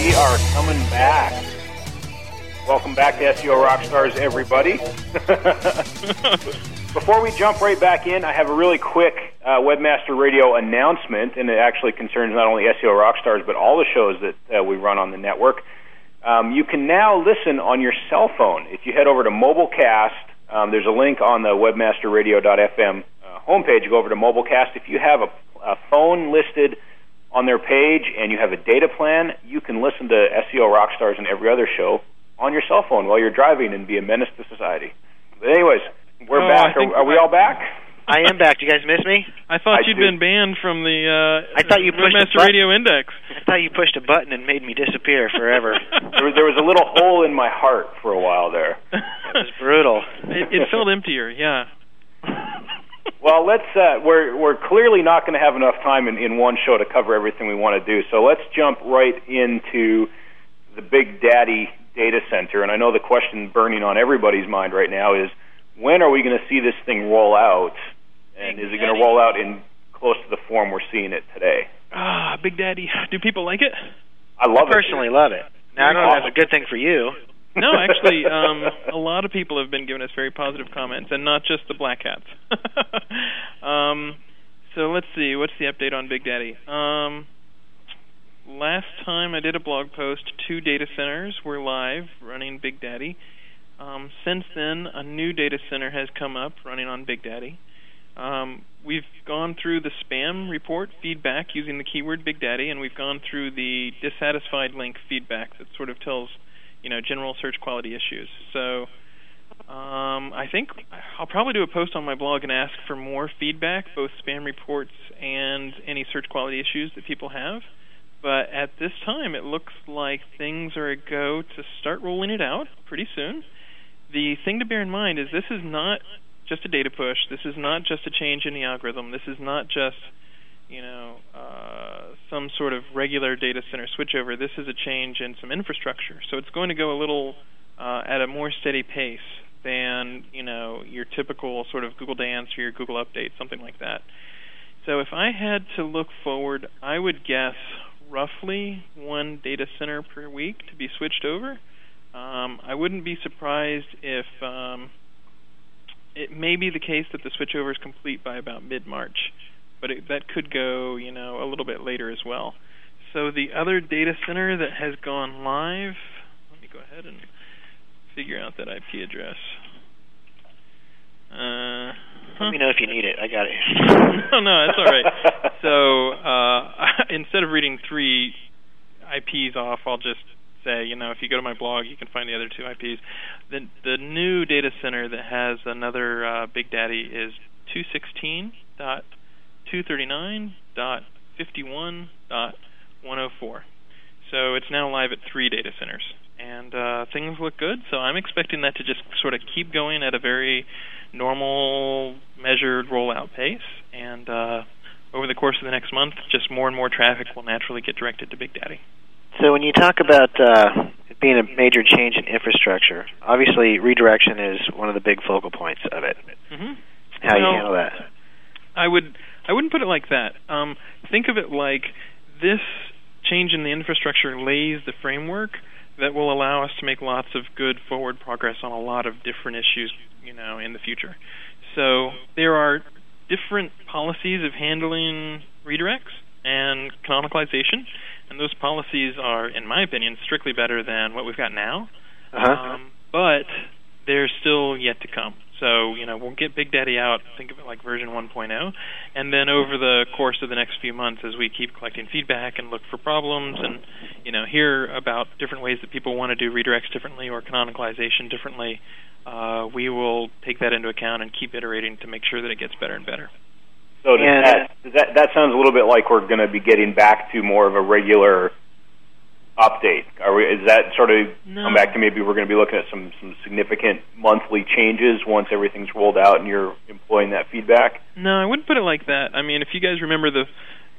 Speaker 1: We are coming back. Welcome back to SEO Rockstars, everybody. Before we jump right back in, I have a really quick uh, Webmaster Radio announcement, and it actually concerns not only SEO Rockstars, but all the shows that uh, we run on the network. Um, you can now listen on your cell phone. If you head over to Mobilecast, um, there's a link on the webmasterradio.fm uh, homepage. Go over to Mobilecast. If you have a, a phone listed on their page and you have a data plan, you can listen to SEO Rockstars and every other show on your cell phone while you're driving and be a menace to society. But anyways, we're
Speaker 3: Oh,
Speaker 1: back. Are, are we all back?
Speaker 2: I am back. Do you guys miss me?
Speaker 3: I thought
Speaker 1: I
Speaker 3: you'd
Speaker 1: do.
Speaker 3: been banned from the uh,
Speaker 2: I thought you pushed the
Speaker 3: Webmaster
Speaker 2: button.
Speaker 3: Radio Index.
Speaker 2: I thought you pushed a button and made me disappear forever.
Speaker 1: There was, there was a little hole in my heart for a while there.
Speaker 2: It was brutal.
Speaker 3: it, it felt emptier. Yeah.
Speaker 1: Well, let's. Uh, we're we're clearly not going to have enough time in, in one show to cover everything we want to do. So let's jump right into the Big Daddy data center. And I know the question burning on everybody's mind right now is when are we going to see this thing roll out? And is it going to roll out in close to the form we're seeing it today?
Speaker 3: Ah, Big Daddy. Do people like it?
Speaker 1: I love
Speaker 2: I personally love it. Now I don't know if that's a good thing for you.
Speaker 3: No, actually, um, a lot of people have been giving us very positive comments, and not just the black hats. um, so let's see, what's the update on Big Daddy? Um, last time I did a blog post, two data centers were live running Big Daddy. Um, since then, a new data center has come up running on Big Daddy. Um, we've gone through the spam report feedback using the keyword Big Daddy, and we've gone through the dissatisfied link feedback that sort of tells, you know, general search quality issues. So um, I think I'll probably do a post on my blog and ask for more feedback, both spam reports and any search quality issues that people have. But at this time, it looks like things are a go to start rolling it out pretty soon. The thing to bear in mind is this is not just a data push. This is not just a change in the algorithm. This is not just you know uh, some sort of regular data center switchover. This is a change in some infrastructure. So it's going to go a little uh, at a more steady pace than you know your typical sort of Google Dance or your Google Update, something like that. So if I had to look forward, I would guess roughly one data center per week to be switched over. Um, I wouldn't be surprised if um, it may be the case that the switchover is complete by about mid-March, but it, that could go, you know, a little bit later as well. So the other data center that has gone live, let me go ahead and figure out that IP address. Uh,
Speaker 2: Let me know if you need it. I got it.
Speaker 3: no, no, that's all right. so uh, instead of reading three IPs off, I'll just say, you know, if you go to my blog, you can find the other two IPs. The the new data center that has another uh, Big Daddy is 216.239.51.104. So it's now live at three data centers, and uh, things look good. So I'm expecting that to just sort of keep going at a very normal, measured rollout pace, and uh, over the course of the next month, just more and more traffic will naturally get directed to Big Daddy.
Speaker 2: So when you talk about uh, it being a major change in infrastructure, obviously redirection is one of the big focal points of it.
Speaker 3: Mm-hmm.
Speaker 2: How you handle that?
Speaker 3: I would I wouldn't put it like that. Um, think of it like this change in the infrastructure lays the framework that will allow us to make lots of good forward progress on a lot of different issues, you know, in the future. So there are different policies of handling redirects and canonicalization, and those policies are, in my opinion, strictly better than what we've got now.
Speaker 2: Uh-huh.
Speaker 3: Um, but they're still yet to come. So, you know, we'll get Big Daddy out, think of it like version 1.0, and then over the course of the next few months as we keep collecting feedback and look for problems and, you know, hear about different ways that people want to do redirects differently or canonicalization differently, uh, we will take that into account and keep iterating to make sure that it gets better and better.
Speaker 1: So does
Speaker 2: And-
Speaker 1: that, does that that sounds a little bit like we're going to be getting back to more of a regular update. Are we? Is that sort of
Speaker 3: No.
Speaker 1: come back to maybe we're going to be looking at some some significant monthly changes once everything's rolled out and you're employing that feedback?
Speaker 3: No, I wouldn't put it like that. I mean, if you guys remember the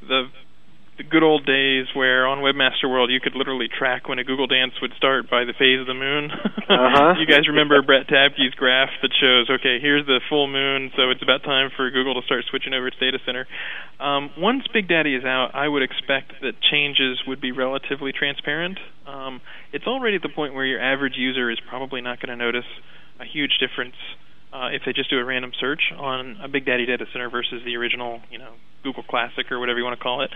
Speaker 3: the the good old days where on Webmaster World you could literally track when a Google Dance would start by the phase of the moon.
Speaker 2: Uh-huh.
Speaker 3: you guys remember Brett Tabke's graph that shows, okay, here's the full moon, so it's about time for Google to start switching over its data center. Um, once Big Daddy is out, I would expect that changes would be relatively transparent. Um, it's already at the point where your average user is probably not going to notice a huge difference uh, if they just do a random search on a Big Daddy data center versus the original, you know, Google Classic or whatever you want to call it.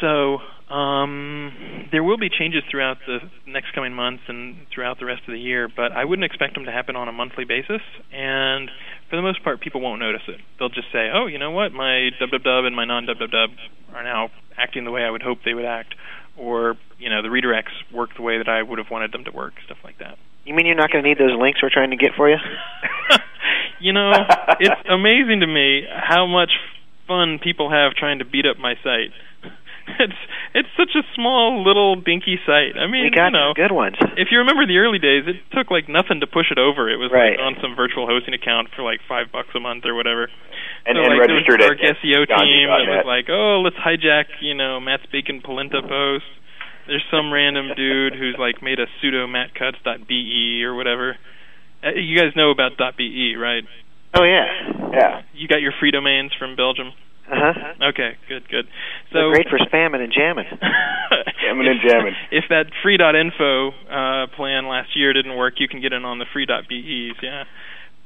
Speaker 3: So um, there will be changes throughout the next coming months and throughout the rest of the year, but I wouldn't expect them to happen on a monthly basis. And for the most part, people won't notice it. They'll just say, "Oh, you know what? My www and my non-www are now acting the way I would hope they would act." Or, you know, the redirects work the way that I would have wanted them to work, stuff like that.
Speaker 2: You mean you're not going to need those links we're trying to get for you?
Speaker 3: you know, it's amazing to me how much fun people have trying to beat up my site. It's it's such a small little dinky site. I mean,
Speaker 2: we got
Speaker 3: you know,
Speaker 2: good ones.
Speaker 3: if you remember the early days, it took like nothing to push it over. It was
Speaker 2: Right.
Speaker 3: like on some virtual hosting account for like five bucks a month or whatever.
Speaker 1: And,
Speaker 3: so,
Speaker 1: and
Speaker 3: like,
Speaker 1: registered
Speaker 3: there was our SEO team that was like, oh, let's hijack, you know, Matt's Bacon Polenta post. There's some random dude who's like made a pseudo mattcutts.be or whatever. Uh, you guys know about .be, right?
Speaker 2: Oh yeah.
Speaker 1: yeah.
Speaker 3: You got your free domains from Belgium.
Speaker 2: Uh huh.
Speaker 3: Okay, good, good.
Speaker 2: They're
Speaker 3: So
Speaker 2: great for spamming and jamming.
Speaker 1: Jamming and jamming.
Speaker 3: if that free.info uh, plan last year didn't work, you can get in on the free.be's. Yeah.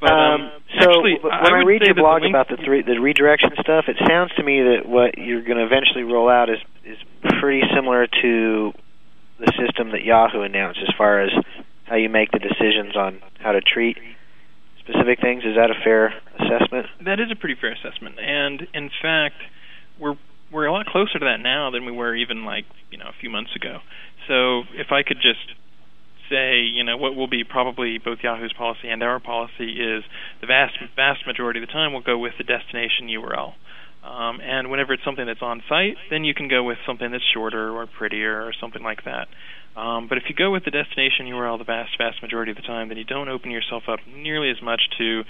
Speaker 3: But um,
Speaker 2: so
Speaker 3: actually,
Speaker 2: when I,
Speaker 3: would
Speaker 2: read your blog
Speaker 3: the
Speaker 2: about the three the redirection stuff, it sounds to me that what you're going to eventually roll out is is pretty similar to the system that Yahoo announced as far as how you make the decisions on how to treat specific things. Is that a fair assessment?
Speaker 3: That is a pretty fair assessment, and in fact, we're we're a lot closer to that now than we were even like you know a few months ago. So if I could just say, you know, what will be probably both Yahoo's policy and our policy is the vast vast majority of the time we'll go with the destination URL. Um, and whenever it's something that's on site, then you can go with something that's shorter or prettier or something like that. Um, but if you go with the destination URL the vast, vast majority of the time, then you don't open yourself up nearly as much to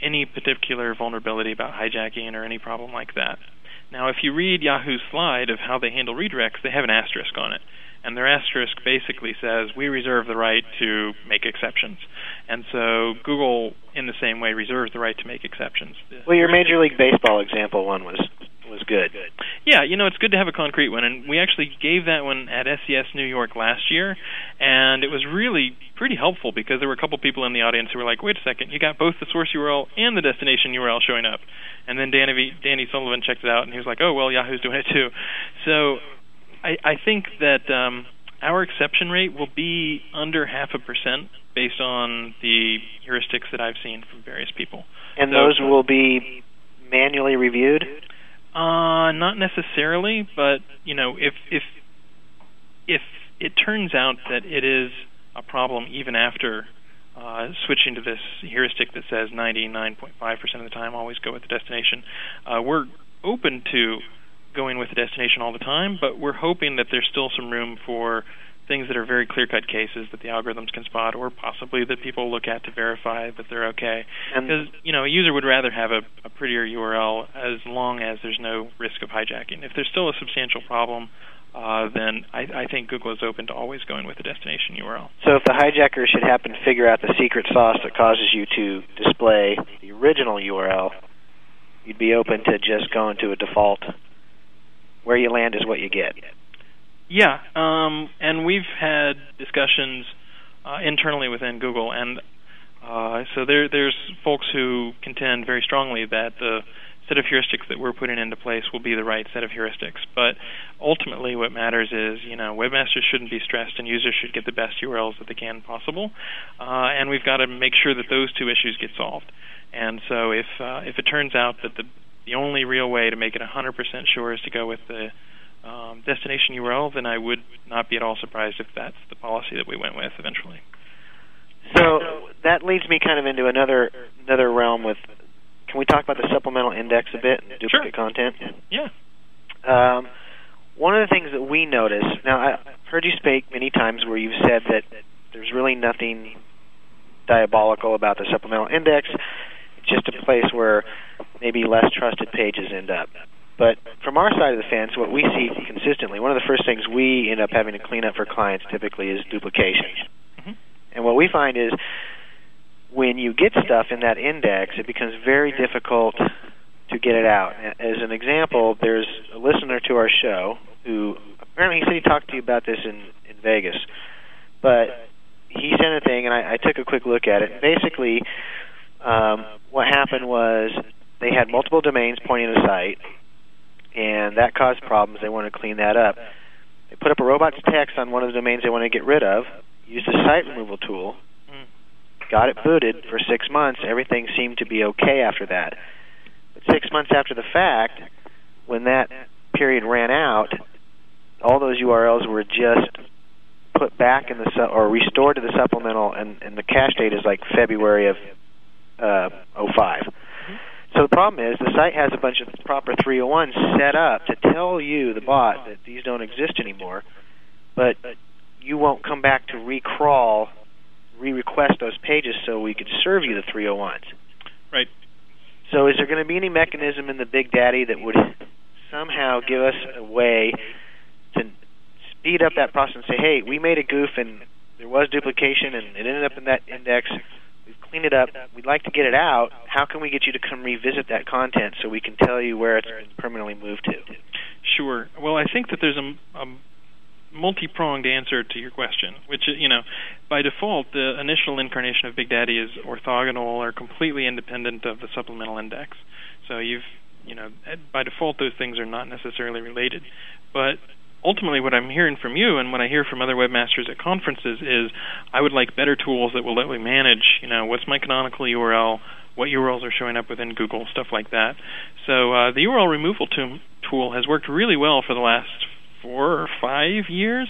Speaker 3: any particular vulnerability about hijacking or any problem like that. Now, if you read Yahoo's slide of how they handle redirects, they have an asterisk on it. And their asterisk basically says, we reserve the right to make exceptions. And so Google, in the same way, reserves the right to make exceptions.
Speaker 2: Well, your Major League Baseball example one was was good.
Speaker 3: Yeah, you know, it's good to have a concrete one, and we actually gave that one at SES New York last year, and it was really pretty helpful because there were a couple people in the audience who were like, "Wait a second, you got both the source URL and the destination URL showing up," and then Danny Danny Sullivan checked it out, and he was like, "Oh well, Yahoo's doing it too." So, I, I think that um, our exception rate will be under half a percent based on the heuristics that I've seen from various people.
Speaker 2: And
Speaker 3: So-
Speaker 2: those will be manually reviewed.
Speaker 3: Uh, not necessarily, but you know, if if if it turns out that it is a problem even after uh, switching to this heuristic that says 99.5% of the time always go with the destination, uh, we're open to going with the destination all the time, but we're hoping that there's still some room for things that are very clear-cut cases that the algorithms can spot, or possibly that people look at to verify that they're okay. Because you know, a user would rather have a, a prettier URL as long as there's no risk of hijacking. If there's still a substantial problem, uh, then I, I think Google is open to always going with the destination URL.
Speaker 2: So if the hijacker should happen to figure out the secret sauce that causes you to display the original URL, you'd be open to just going to a default. Where you land is what you get.
Speaker 3: Yeah, um, and we've had discussions uh, internally within Google, and uh, so there, there's folks who contend very strongly that the set of heuristics that we're putting into place will be the right set of heuristics. But ultimately, what matters is, you know, webmasters shouldn't be stressed, and users should get the best URLs that they can possible. Uh, and we've got to make sure that those two issues get solved. And so, if uh, if it turns out that the the only real way to make it 100% sure is to go with the um, destination URL, then I would not be at all surprised if that's the policy that we went with eventually.
Speaker 2: So that leads me kind of into another another realm with. Can we talk about the supplemental index a bit and duplicate content?
Speaker 3: Yeah.
Speaker 2: Um, one of the things that we notice now, I've heard you speak many times where you've said that there's really nothing diabolical about the supplemental index. It's just a place where maybe less trusted pages end up. But from our side of the fence, what we see consistently, one of the first things we end up having to clean up for clients typically is duplication.
Speaker 3: Mhm.
Speaker 2: And what we find is when you get stuff in that index, it becomes very difficult to get it out. As an example, there's a listener to our show who apparently he said he talked to you about this in in Vegas, but he sent a thing and I, I took a quick look at it. Basically, um, what happened was they had multiple domains pointing to the site, and that caused problems. They wanted to clean that up. They put up a robots text on one of the domains they wanted to get rid of, used a site removal tool, got it booted for six months. Everything seemed to be okay after that. But six months after the fact, when that period ran out, all those URLs were just put back in the su- or restored to the supplemental, and, and the cache date is like February of uh, 05. So the problem is the site has a bunch of proper 301s set up to tell you, the bot, that these don't exist anymore, but you won't come back to recrawl, re-request those pages so we could serve you the 301s.
Speaker 3: Right.
Speaker 2: So is there going to be any mechanism in the Big Daddy that would somehow give us a way to speed up that process and say, hey, we made a goof and there was duplication and it ended up in that index. We've it up. We'd like to get it out. How can we get you to come revisit that content so we can tell you where it's been permanently moved to?
Speaker 3: Sure. Well, I think that there's a, a multi-pronged answer to your question, which you know, by default, the initial incarnation of Big Daddy is orthogonal or completely independent of the supplemental index. So you've, you know, by default, those things are not necessarily related. But ultimately what I'm hearing from you and what I hear from other webmasters at conferences is I would like better tools that will let me manage, you know, what's my canonical URL, what URLs are showing up within Google, stuff like that. So uh, the URL removal tool has worked really well for the last four or five years.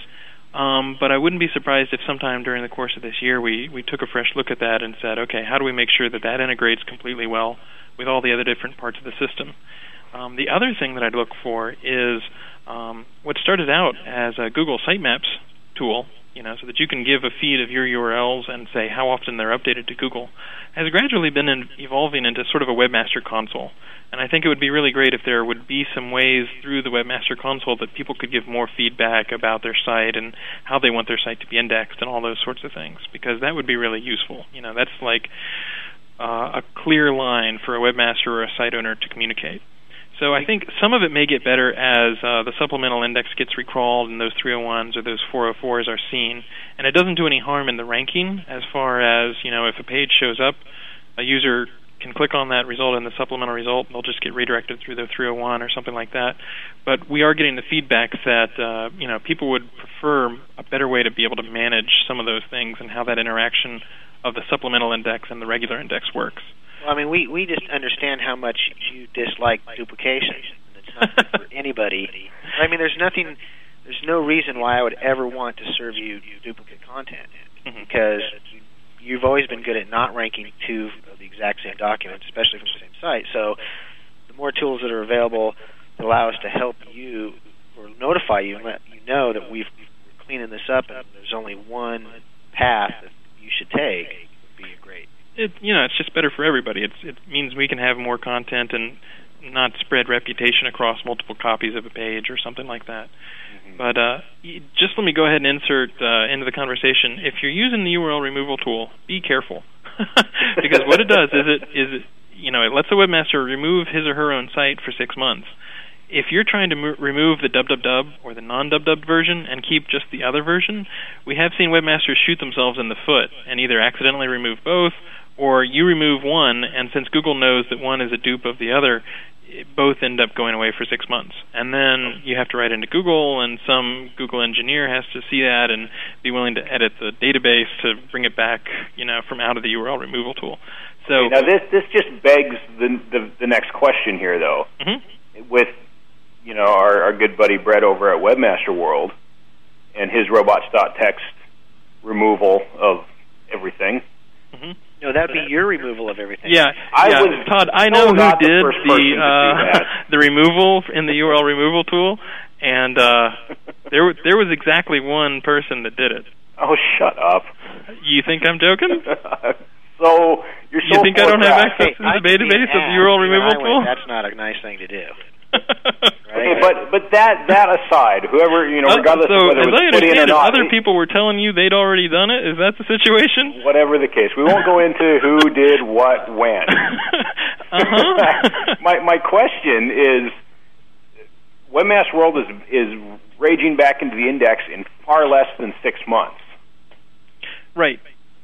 Speaker 3: Um, but I wouldn't be surprised if sometime during the course of this year we, we took a fresh look at that and said, okay, how do we make sure that that integrates completely well with all the other different parts of the system? Um, the other thing that I'd look for is um, what started out as a Google Sitemaps tool, you know, so that you can give a feed of your URLs and say how often they're updated to Google, has gradually been in, evolving into sort of a webmaster console. And I think it would be really great if there would be some ways through the webmaster console that people could give more feedback about their site and how they want their site to be indexed and all those sorts of things, because that would be really useful. You know, that's like uh, a clear line for a webmaster or a site owner to communicate. So I think some of it may get better as uh, the supplemental index gets recrawled and those 301s or those 404s are seen, and it doesn't do any harm in the ranking as far as you know if a page shows up, a user can click on that result in the supplemental result, they'll just get redirected through the 301 or something like that. But we are getting the feedback that uh, you know people would prefer a better way to be able to manage some of those things and how that interaction of the supplemental index and the regular index works.
Speaker 2: Well, I mean, we we just understand how much you dislike duplication. It's not good for anybody. I mean, there's nothing, there's no reason why I would ever want to serve you duplicate content
Speaker 3: mm-hmm.
Speaker 2: because you, you've always been good at not ranking two of the exact same documents, especially from the same site. So, the more tools that are available that allow us to help you or notify you and let you know that we've we're cleaning this up and there's only one path that you should take would be great
Speaker 3: it you know it's just better for everybody. It's it means we can have more content and not spread reputation across multiple copies of a page or something like that.
Speaker 1: Mm-hmm.
Speaker 3: But uh, just let me go ahead and insert uh, into the conversation. If you're using the URL removal tool, be careful because what it does is it is it you know it lets the webmaster remove his or her own site for six months. If you're trying to mo- remove the dub or the non-dub version and keep just the other version, we have seen webmasters shoot themselves in the foot and either accidentally remove both or you remove one, and since Google knows that one is a dupe of the other, both end up going away for six months. And then you have to write into Google, and some Google engineer has to see that and be willing to edit the database to bring it back, you know, from out of the URL removal tool. So
Speaker 1: now this this just begs the the, the next question here, though.
Speaker 3: Mm-hmm.
Speaker 1: With you know our, our good buddy Brett over at Webmaster World and his robots.txt removal of everything.
Speaker 3: Mm-hmm.
Speaker 2: No, that would be your removal of everything.
Speaker 3: Yeah,
Speaker 1: I
Speaker 3: yeah.
Speaker 1: was
Speaker 3: Todd. I
Speaker 1: so
Speaker 3: know who
Speaker 1: not the
Speaker 3: did the
Speaker 1: person to do
Speaker 3: uh, the removal in the URL removal tool, and uh, there there was exactly one person that did it.
Speaker 1: Oh, shut up!
Speaker 3: You think I'm joking?
Speaker 1: so you're so
Speaker 3: You think I don't have
Speaker 1: forthright.
Speaker 3: access to the database of the URL removal tool?
Speaker 2: That's not a nice thing to do.
Speaker 1: Okay, but but that that aside, whoever you know,
Speaker 3: Uh,
Speaker 1: regardless
Speaker 3: so
Speaker 1: of whether
Speaker 3: as
Speaker 1: it was put in or not,
Speaker 3: other people were telling you they'd already done it. Is that the situation?
Speaker 1: whatever the case, we won't go into who did what when.
Speaker 3: uh-huh.
Speaker 1: my my question is, Webmaster World is is raging back into the index in far less than six months.
Speaker 3: right.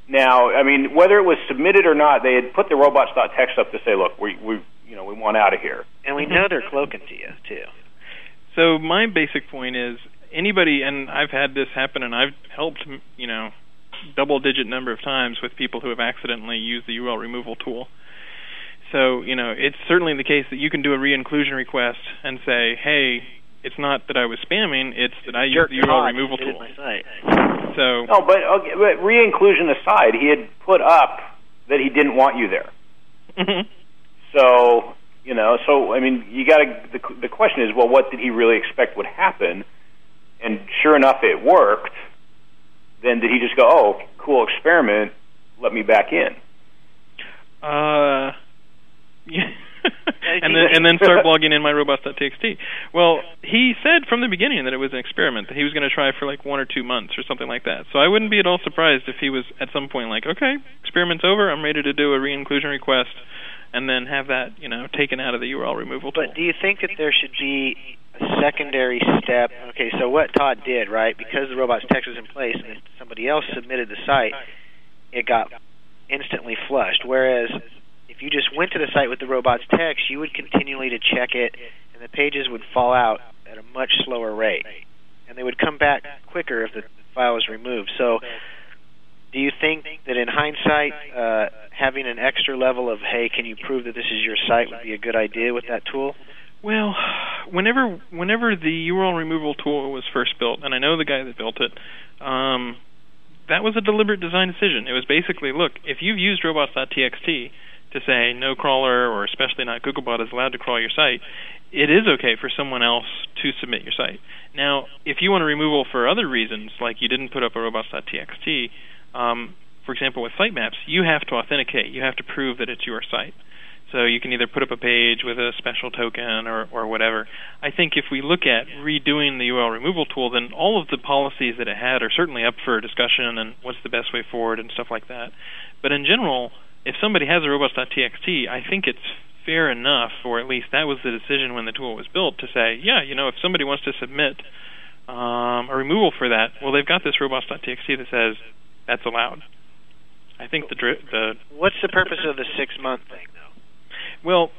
Speaker 1: Now, I mean, whether it was submitted or not, they had put the robots.txt up to say, look, we we you know we want out of here.
Speaker 2: And we know they're cloaking to you too.
Speaker 3: So my basic point is anybody, and I've had this happen, and I've helped, you know, double-digit number of times with people who have accidentally used the URL removal tool. So you know, it's certainly the case that you can do a re-inclusion request and say, hey. It's not that I was spamming; it's that I used
Speaker 2: Jerk
Speaker 3: the URL removal tool. So
Speaker 1: No, but, okay, but re-inclusion aside, he had put up that he didn't want you there.
Speaker 3: Mhm.
Speaker 1: So you know, so I mean, you got to. The, the question is, well, what did he really expect would happen? And sure enough, it worked. Then did he just go, "Oh, cool experiment, let me back in"?
Speaker 3: Uh, yeah. and then and then start logging in my robots.txt. Well, he said from the beginning that it was an experiment that he was going to try for like one or two months or something like that. So I wouldn't be at all surprised if he was at some point like, okay, experiment's over. I'm ready to do a re-inclusion request, and then have that you know taken out of the URL removal tool.
Speaker 2: But do you think that there should be a secondary step? Okay, so what Todd did, right? Because the robots text was in place and somebody else submitted the site, it got instantly flushed. Whereas if you just went to the site with the robots text, you would continually to check it, and the pages would fall out at a much slower rate. and they would come back quicker if the file was removed. So, do you think that in hindsight, uh, having an extra level of "Hey, can you prove that this is your site?" would be a good idea with that tool?
Speaker 3: Well, whenever whenever the URL removal tool was first built, and I know the guy that built it, um, that was a deliberate design decision. It was basically, look, if you've used robots.txt to say no crawler or especially not Googlebot is allowed to crawl your site, it is okay for someone else to submit your site. Now, if you want a removal for other reasons, like you didn't put up a robots.txt, um, for example, with sitemaps, you have to authenticate. You have to prove that it's your site. So you can either put up a page with a special token or, or whatever. I think if we look at redoing the URL removal tool, then all of the policies that it had are certainly up for discussion and what's the best way forward and stuff like that. But in general, if somebody has a robots.txt, I think it's fair enough, or at least that was the decision when the tool was built, to say, yeah, you know, if somebody wants to submit um, a removal for that, well, they've got this robots.txt that says that's allowed. I think the dri- the
Speaker 2: what's the purpose of the six month thing though?
Speaker 3: Well,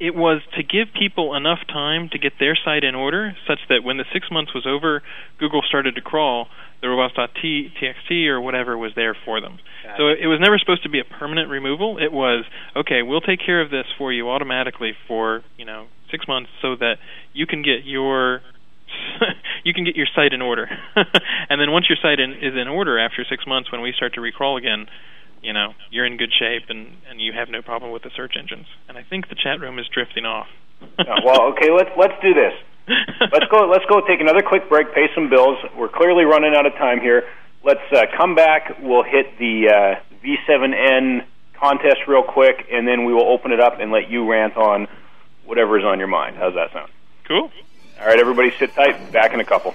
Speaker 3: it was to give people enough time to get their site in order, such that when the six months was over, Google started to crawl. The robots.txt or whatever was there for them.
Speaker 2: Got
Speaker 3: so
Speaker 2: it.
Speaker 3: it was never supposed to be a permanent removal. It was okay. We'll take care of this for you automatically for you know six months, so that you can get your you can get your site in order. and then once your site in, is in order after six months, when we start to recrawl again, you know you're in good shape and and you have no problem with the search engines. And I think the chat room is drifting off.
Speaker 1: Uh, well, okay, let's let's do this. Let's go. Let's go. Take another quick break. Pay some bills. We're clearly running out of time here. Let's uh, come back. We'll hit the uh, V7N contest real quick, and then we will open it up and let you rant on whatever is on your mind. How's that sound?
Speaker 3: Cool.
Speaker 1: All right, everybody, sit tight. Back in a couple.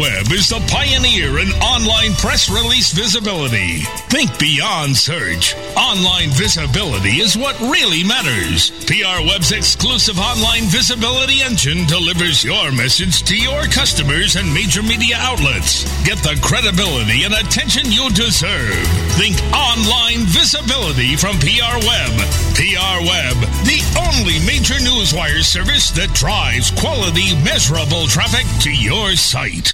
Speaker 6: Web is the pioneer in online press release visibility. Think beyond search. Online visibility is what really matters. PR Web's exclusive online visibility engine delivers your message to your customers and major media outlets. Get the credibility and attention you deserve. Think online visibility from PR Web. PR Web, the only major newswire service that drives quality, measurable traffic to your site.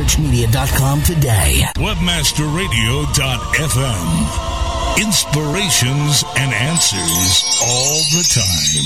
Speaker 5: InfoSearchMedia.com today.
Speaker 6: Webmasterradio.fm. Inspirations and answers all the time.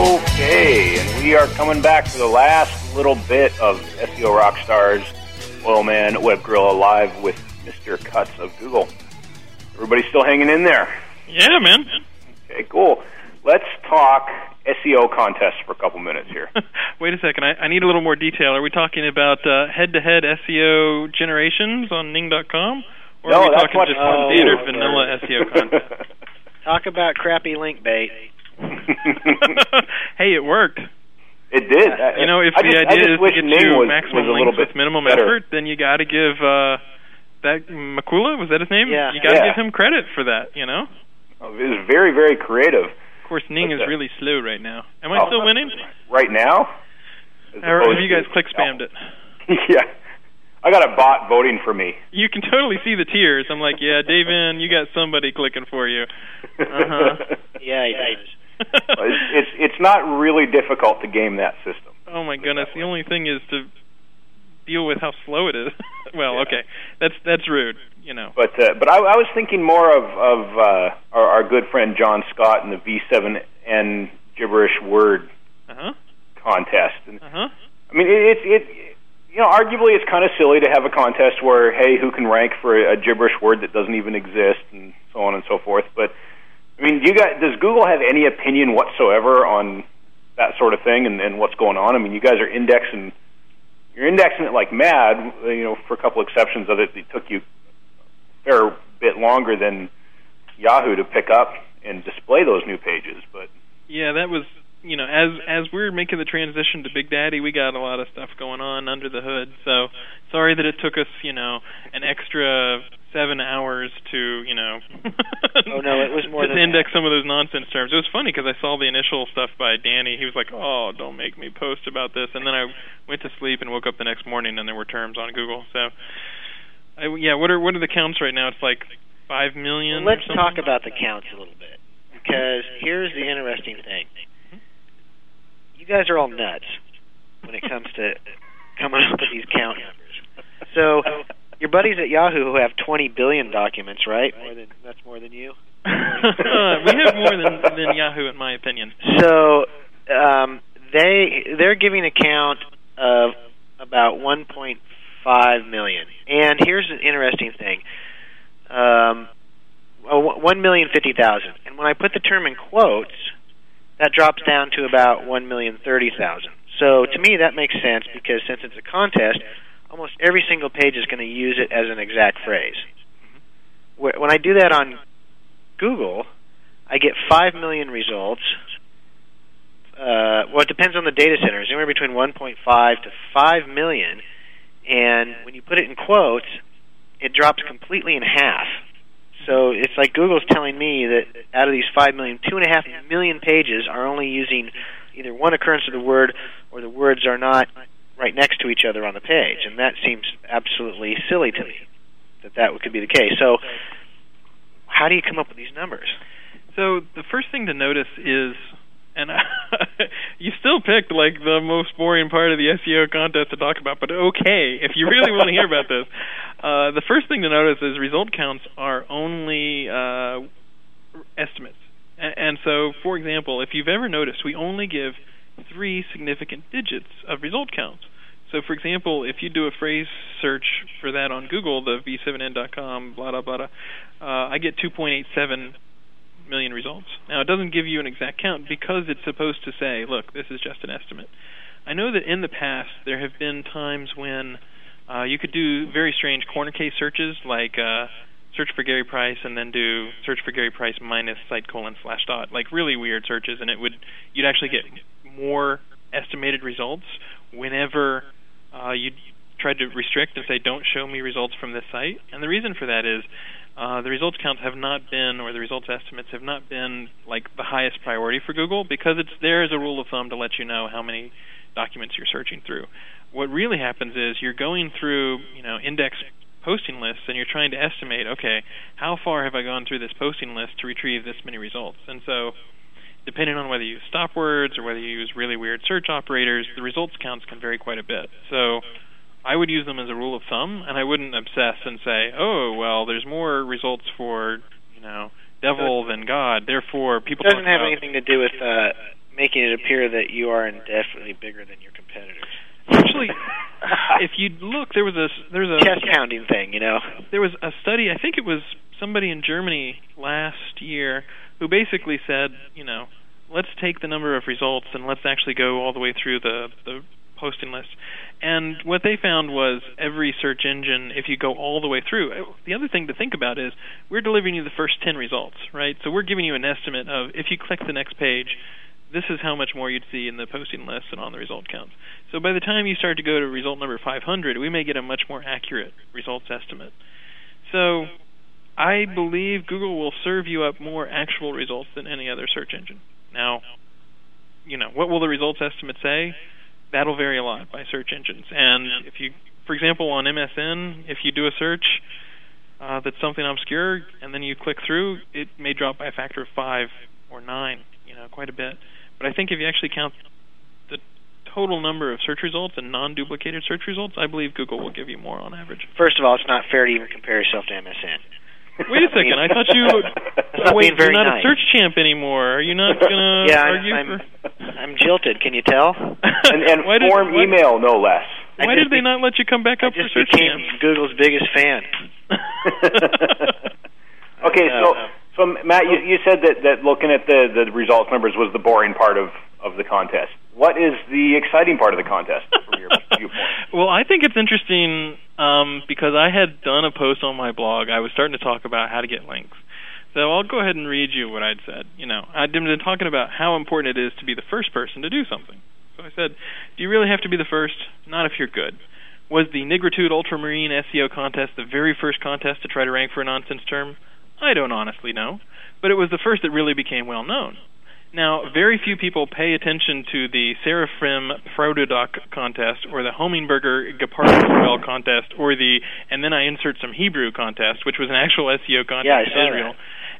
Speaker 1: Okay, and we are coming back for the last little bit of SEO Rockstars Oilman Web Gorilla live with Mr. Cutts of Google. Everybody still hanging in there?
Speaker 3: Yeah, man.
Speaker 1: Okay, cool. Let's talk SEO contests for a couple minutes here.
Speaker 3: Wait a second. I, I need a little more detail. Are we talking about uh, head-to-head SEO generations on Ning.com, or
Speaker 1: No,
Speaker 3: are we talking just
Speaker 1: too.
Speaker 3: vanilla SEO contest?
Speaker 2: Talk about crappy link bait.
Speaker 3: hey, it worked.
Speaker 1: It did.
Speaker 3: You know, if
Speaker 1: I
Speaker 3: the
Speaker 1: just,
Speaker 3: idea is to get
Speaker 1: Ning
Speaker 3: to
Speaker 1: was,
Speaker 3: maximum
Speaker 1: was a little
Speaker 3: links
Speaker 1: bit
Speaker 3: with minimum
Speaker 1: better.
Speaker 3: effort, then you got to give uh, that Makula was that his name?
Speaker 2: Yeah.
Speaker 3: You got to
Speaker 1: Yeah.
Speaker 3: give him credit for that. You know.
Speaker 1: Oh, It was very, very creative.
Speaker 3: Of course, Ning is
Speaker 1: Okay.
Speaker 3: really slow right now. Am I
Speaker 1: Oh.
Speaker 3: still winning?
Speaker 1: Right now?
Speaker 3: Or have you guys
Speaker 1: to-
Speaker 3: click spammed it?
Speaker 1: yeah. I got a bot voting for me.
Speaker 3: You can totally see the tears. I'm like, yeah, Davin, you got somebody clicking for you. Uh-huh.
Speaker 2: Yeah, he does.
Speaker 1: It's, it's it's not really difficult to game that system.
Speaker 3: oh my goodness. The only thing is to deal with how slow it is. well,
Speaker 1: Yeah.
Speaker 3: okay, that's that's rude. You know.
Speaker 1: But uh, but I, I was thinking more of of uh, our, our good friend John Scott and the V7N gibberish word
Speaker 3: Uh huh.
Speaker 1: contest. And
Speaker 3: Uh huh.
Speaker 1: I mean, it, it, it you know, arguably it's kind of silly to have a contest where hey, who can rank for a, a gibberish word that doesn't even exist, and so on and so forth. But I mean, do you guys does Google have any opinion whatsoever on that sort of thing and, and what's going on? I mean, you guys are indexing. You're indexing it like mad, you know, for a couple exceptions of it. It took you a fair bit longer than Yahoo to pick up and display those new pages, but
Speaker 3: Yeah, that was you know as as we're making the transition to Big Daddy, we got a lot of stuff going on under the hood. So sorry that it took us you know an extra seven hours to you know.
Speaker 2: Oh, no, it was more
Speaker 3: to index some of those nonsense terms. It was funny because I saw the initial stuff by Danny. He was like, "Oh, don't make me post about this," and then I went to sleep and woke up the next morning and there were terms on Google. So, I, yeah, what are what are the counts right now? It's like five million.
Speaker 2: Well, let's talk about the counts a little bit because here's the interesting thing. You guys are all nuts when it comes to coming up with these count numbers. So, your buddies at Yahoo who have 20 billion documents, right? More than that's more than you.
Speaker 3: we have more than than Yahoo, in my opinion.
Speaker 2: So, um, they they're giving a count of about 1.5 million. And here's an interesting thing. Um, oh, one million fifty thousand. And when I put the term in quotes, that drops down to about one million thirty thousand. So to me, that makes sense because since it's a contest, almost every single page is going to use it as an exact phrase. When I do that on Google, I get five million results. Uh, well, it depends on the data center. It's anywhere between 1.5 to 5 million. And when you put it in quotes, it drops completely in half. So it's like Google's telling me that out of these 5 million, 2.5 million pages are only using either one occurrence of the word or the words are not right next to each other on the page. And that seems absolutely silly to me that that could be the case. So how do you come up with these numbers?
Speaker 3: So the first thing to notice is, and you still picked like the most boring part of the SEO contest to talk about, but okay, if you really want to hear about this, uh, the first thing to notice is result counts are only uh, estimates. And so, for example, if you've ever noticed, we only give three significant digits of result counts. So, for example, if you do a phrase search for that on Google, the v7n.com, blah, blah, blah, blah, uh, I get 2.87 million results. Now, it doesn't give you an exact count because it's supposed to say, look, this is just an estimate. I know that in the past there have been times when uh, you could do very strange corner case searches, like uh, search for Gary Price and then do search for Gary Price minus site colon slash dot, like really weird searches, and it would you'd actually get more estimated results whenever uh, you tried to restrict and say don't show me results from this site. And the reason for that is uh, the results counts have not been, or the results estimates have not been like the highest priority for Google because it's there as a rule of thumb to let you know how many documents you're searching through. What really happens is you're going through, you know, index posting lists and you're trying to estimate, okay, how far have I gone through this posting list to retrieve this many results? And so, depending on whether you use stop words or whether you use really weird search operators, the results counts can vary quite a bit. So, I would use them as a rule of thumb, and I wouldn't obsess and say, oh, well, there's more results for, you know, devil than God. Therefore, people
Speaker 2: It doesn't have anything to do with uh, making it appear that you are indefinitely bigger than your competitors.
Speaker 3: Actually, if you look, there was a there was a
Speaker 2: Chest pounding thing, you know.
Speaker 3: there was a study. I think it was somebody in Germany last year who basically said, you know, let's take the number of results and let's actually go all the way through the the posting list. And what they found was every search engine, if you go all the way through, uh, the other thing to think about is we're delivering you the first 10 results, right? So we're giving you an estimate of if you click the next page, this is how much more you'd see in the posting list and on the result counts. So by the time you start to go to result number 500, we may get a much more accurate results estimate. So I believe Google will serve you up more actual results than any other search engine. Now, you know, what will the results estimate say? That'll vary a lot by search engines. And if you, for example, on MSN, if you do a search uh, that's something obscure and then you click through, it may drop by a factor of five or nine, you know, quite a bit. But I think if you actually count the total number of search results and non-duplicated search results, I believe Google will give you more on average.
Speaker 2: First of all, it's not fair to even compare yourself to MSN.
Speaker 3: Wait a second, I thought you.
Speaker 2: not
Speaker 3: wait,
Speaker 2: being very
Speaker 3: you're not
Speaker 2: nice.
Speaker 3: a search champ anymore. Are you not gonna
Speaker 2: Yeah, I'm-
Speaker 3: argue
Speaker 2: I'm-
Speaker 3: for?
Speaker 2: I'm jilted. Can you tell?
Speaker 1: and and
Speaker 3: Why did-
Speaker 1: form
Speaker 3: why-
Speaker 1: email no less.
Speaker 2: I
Speaker 3: Why did they
Speaker 2: be-
Speaker 3: not let you come back
Speaker 2: I
Speaker 3: up for
Speaker 2: just
Speaker 3: search
Speaker 2: became
Speaker 3: champ?
Speaker 2: Google's biggest fan.
Speaker 1: Okay,
Speaker 2: Uh,
Speaker 1: so so Matt, you, you said that, that looking at the, the results numbers was the boring part of, of the contest. What is the exciting part of the contest from your viewpoint?
Speaker 3: Well, I think it's interesting um, because I had done a post on my blog. I was starting to talk about how to get links. So I'll go ahead and read you what I'd said. You know, I'd been talking about how important it is to be the first person to do something. So I said, do you really have to be the first? Not if you're good. Was the Nigritude Ultramarine SEO contest the very first contest to try to rank for a nonsense term? I don't honestly know, but it was the first that really became well known. Now, very few people pay attention to the Seraphim Proudleduck contest or the Hommingberger Gepardenforelle contest or the and then I insert some Hebrew contest, which was an actual SEO contest
Speaker 2: Yeah,
Speaker 3: in Israel.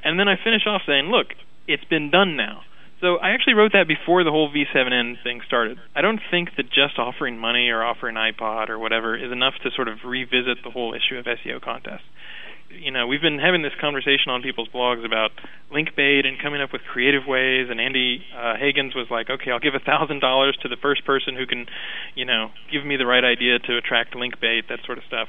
Speaker 3: And then I finish off saying, look, it's been done now. So I actually wrote that before the whole V7N thing started. I don't think that just offering money or offering iPod or whatever is enough to sort of revisit the whole issue of SEO contests you know, we've been having this conversation on people's blogs about link bait and coming up with creative ways. And Andy uh, Hagans was like, "Okay, I'll give a thousand dollars to the first person who can, you know, give me the right idea to attract link bait, that sort of stuff."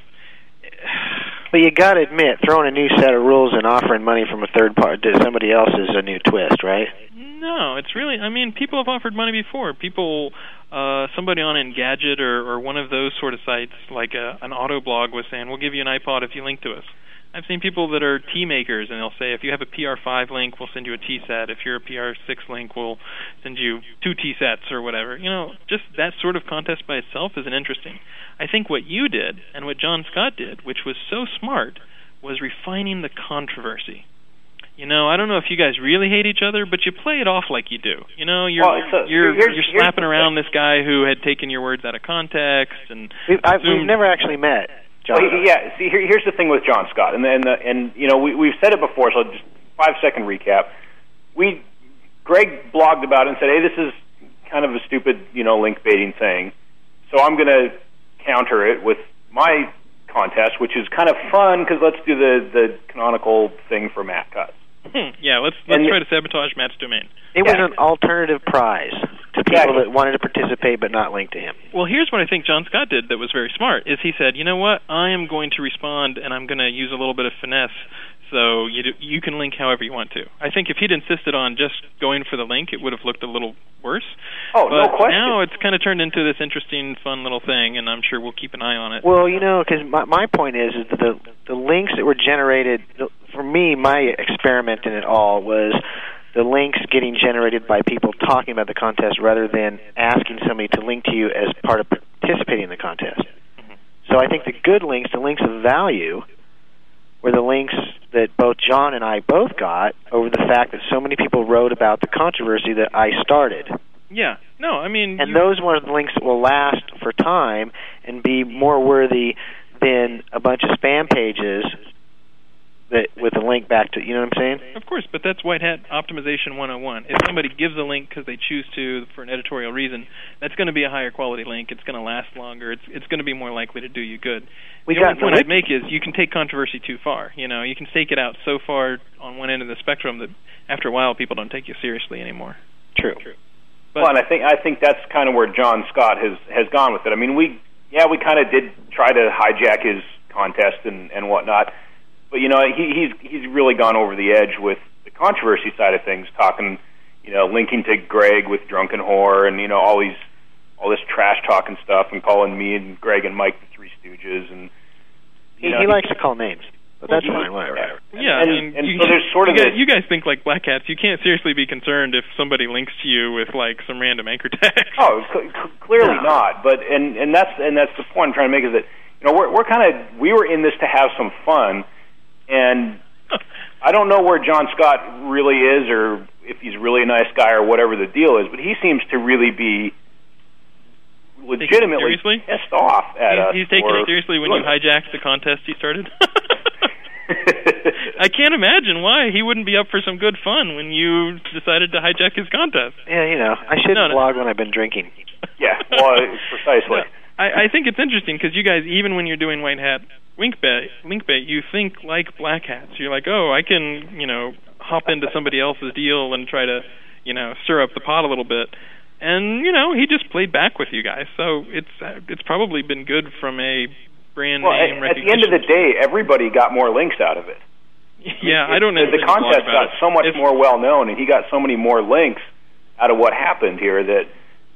Speaker 2: But you got to admit, throwing a new set of rules and offering money from a third party to somebody else is a new twist, right?
Speaker 3: No, it's really. I mean, people have offered money before. People, uh, somebody on Engadget or, or one of those sort of sites, like a, an auto blog, was saying, "We'll give you an iPod if you link to us." I've seen people that are T makers, and they'll say, "If you have a PR5 link, we'll send you a T set. If you're a PR6 link, we'll send you two T sets or whatever." You know, just that sort of contest by itself isn't interesting. I think what you did and what John Scott did, which was so smart, was refining the controversy. You know, I don't know if you guys really hate each other, but you play it off like you do. You know, you're
Speaker 1: Well, a-
Speaker 3: you're
Speaker 1: here's-
Speaker 3: you're slapping around this guy who had taken your words out of context and
Speaker 2: We've, I, we've never actually met, John.
Speaker 1: Well, yeah. See, here, here's the thing with John Scott, and and and you know we we've said it before, so just five second recap. We Greg blogged about it and said, hey, this is kind of a stupid you know link baiting thing, so I'm going to counter it with my contest, which is kind of fun because let's do the the canonical thing for Matt Cutts.
Speaker 3: Hmm, yeah, let's let's
Speaker 1: And-
Speaker 3: try to sabotage Matt's domain.
Speaker 2: it was an alternative prize to people that wanted to participate but not linked to him.
Speaker 3: Well, here's what I think John Scott did that was very smart. Is he said, you know what, I am going to respond and I'm going to use a little bit of finesse, so you do, you can link however you want to. I think if he'd insisted on just going for the link, it would have looked a little worse.
Speaker 1: Oh, no question.
Speaker 3: now it's kind of turned into this interesting, fun little thing, and I'm sure we'll keep an eye on it.
Speaker 2: Well, you know, because my my point is, is that the the links that were generated for me, my experiment in it all was the links getting generated by people talking about the contest rather than asking somebody to link to you as part of participating in the contest. So I think the good links, the links of value, were the links that both John and I both got over the fact that so many people wrote about the controversy that I started.
Speaker 3: Yeah. No, I mean,
Speaker 2: And
Speaker 3: you-
Speaker 2: those ones links that will last for time and be more worthy than a bunch of spam pages that with a link back to you know what I'm saying?
Speaker 3: Of course, but that's White Hat Optimization 101. If somebody gives a link because they choose to for an editorial reason, that's going to be a higher quality link. It's going to last longer. It's it's going to be more likely to do you good.
Speaker 2: We
Speaker 3: the only point I'd make is you can take controversy too far. You know, you can stake it out so far on one end of the spectrum that after a while people don't take you seriously anymore.
Speaker 2: True.
Speaker 3: But
Speaker 1: well, and I think I think that's kind of where John Scott has has gone with it. I mean, we yeah, we kind of did try to hijack his contest and and whatnot, but you know, he, he's he's really gone over the edge with the controversy side of things, talking, you know, linking to Greg with Drunken Whore and you know all these all this trash talking stuff and calling me and Greg and Mike the Three Stooges and
Speaker 2: He,
Speaker 1: know,
Speaker 2: he likes to call names. But that's
Speaker 1: Well,
Speaker 2: fine, whatever.
Speaker 3: Yeah,
Speaker 1: and,
Speaker 3: I mean,
Speaker 1: and
Speaker 3: you,
Speaker 1: so there's sort
Speaker 3: you
Speaker 1: of
Speaker 3: guys,
Speaker 1: this-
Speaker 3: you guys think like black hats. You can't seriously be concerned if somebody links to you with like some random anchor tag.
Speaker 1: Oh, cl- cl- clearly
Speaker 2: No.
Speaker 1: not. But and and that's and that's the point I'm trying to make is that you know we're we're kind of we were in this to have some fun, and I don't know where John Scott really is or if he's really a nice guy or whatever the deal is, but he seems to really be legitimately
Speaker 3: seriously?
Speaker 1: pissed off at us.
Speaker 3: he's, he's taking it seriously when you hijacked the contest he started. I can't imagine why he wouldn't be up for some good fun when you decided to hijack his contest.
Speaker 2: Yeah, you know, I shouldn't
Speaker 3: No, no.
Speaker 2: blog when I've been drinking.
Speaker 1: yeah, well, precisely.
Speaker 3: No, I, I think it's interesting because you guys, even when you're doing white hat link bait, link bait, you think like black hats. You're like, oh, I can, you know, hop into somebody else's deal and try to, you know, stir up the pot a little bit. And you know, he just played back with you guys, so it's uh, it's probably been good from a brand
Speaker 1: Well,
Speaker 3: name
Speaker 1: at, at the end of the day, everybody got more links out of it.
Speaker 3: yeah, I don't know.
Speaker 1: The, contest got so much more well known, and he got so many more links out of what happened here that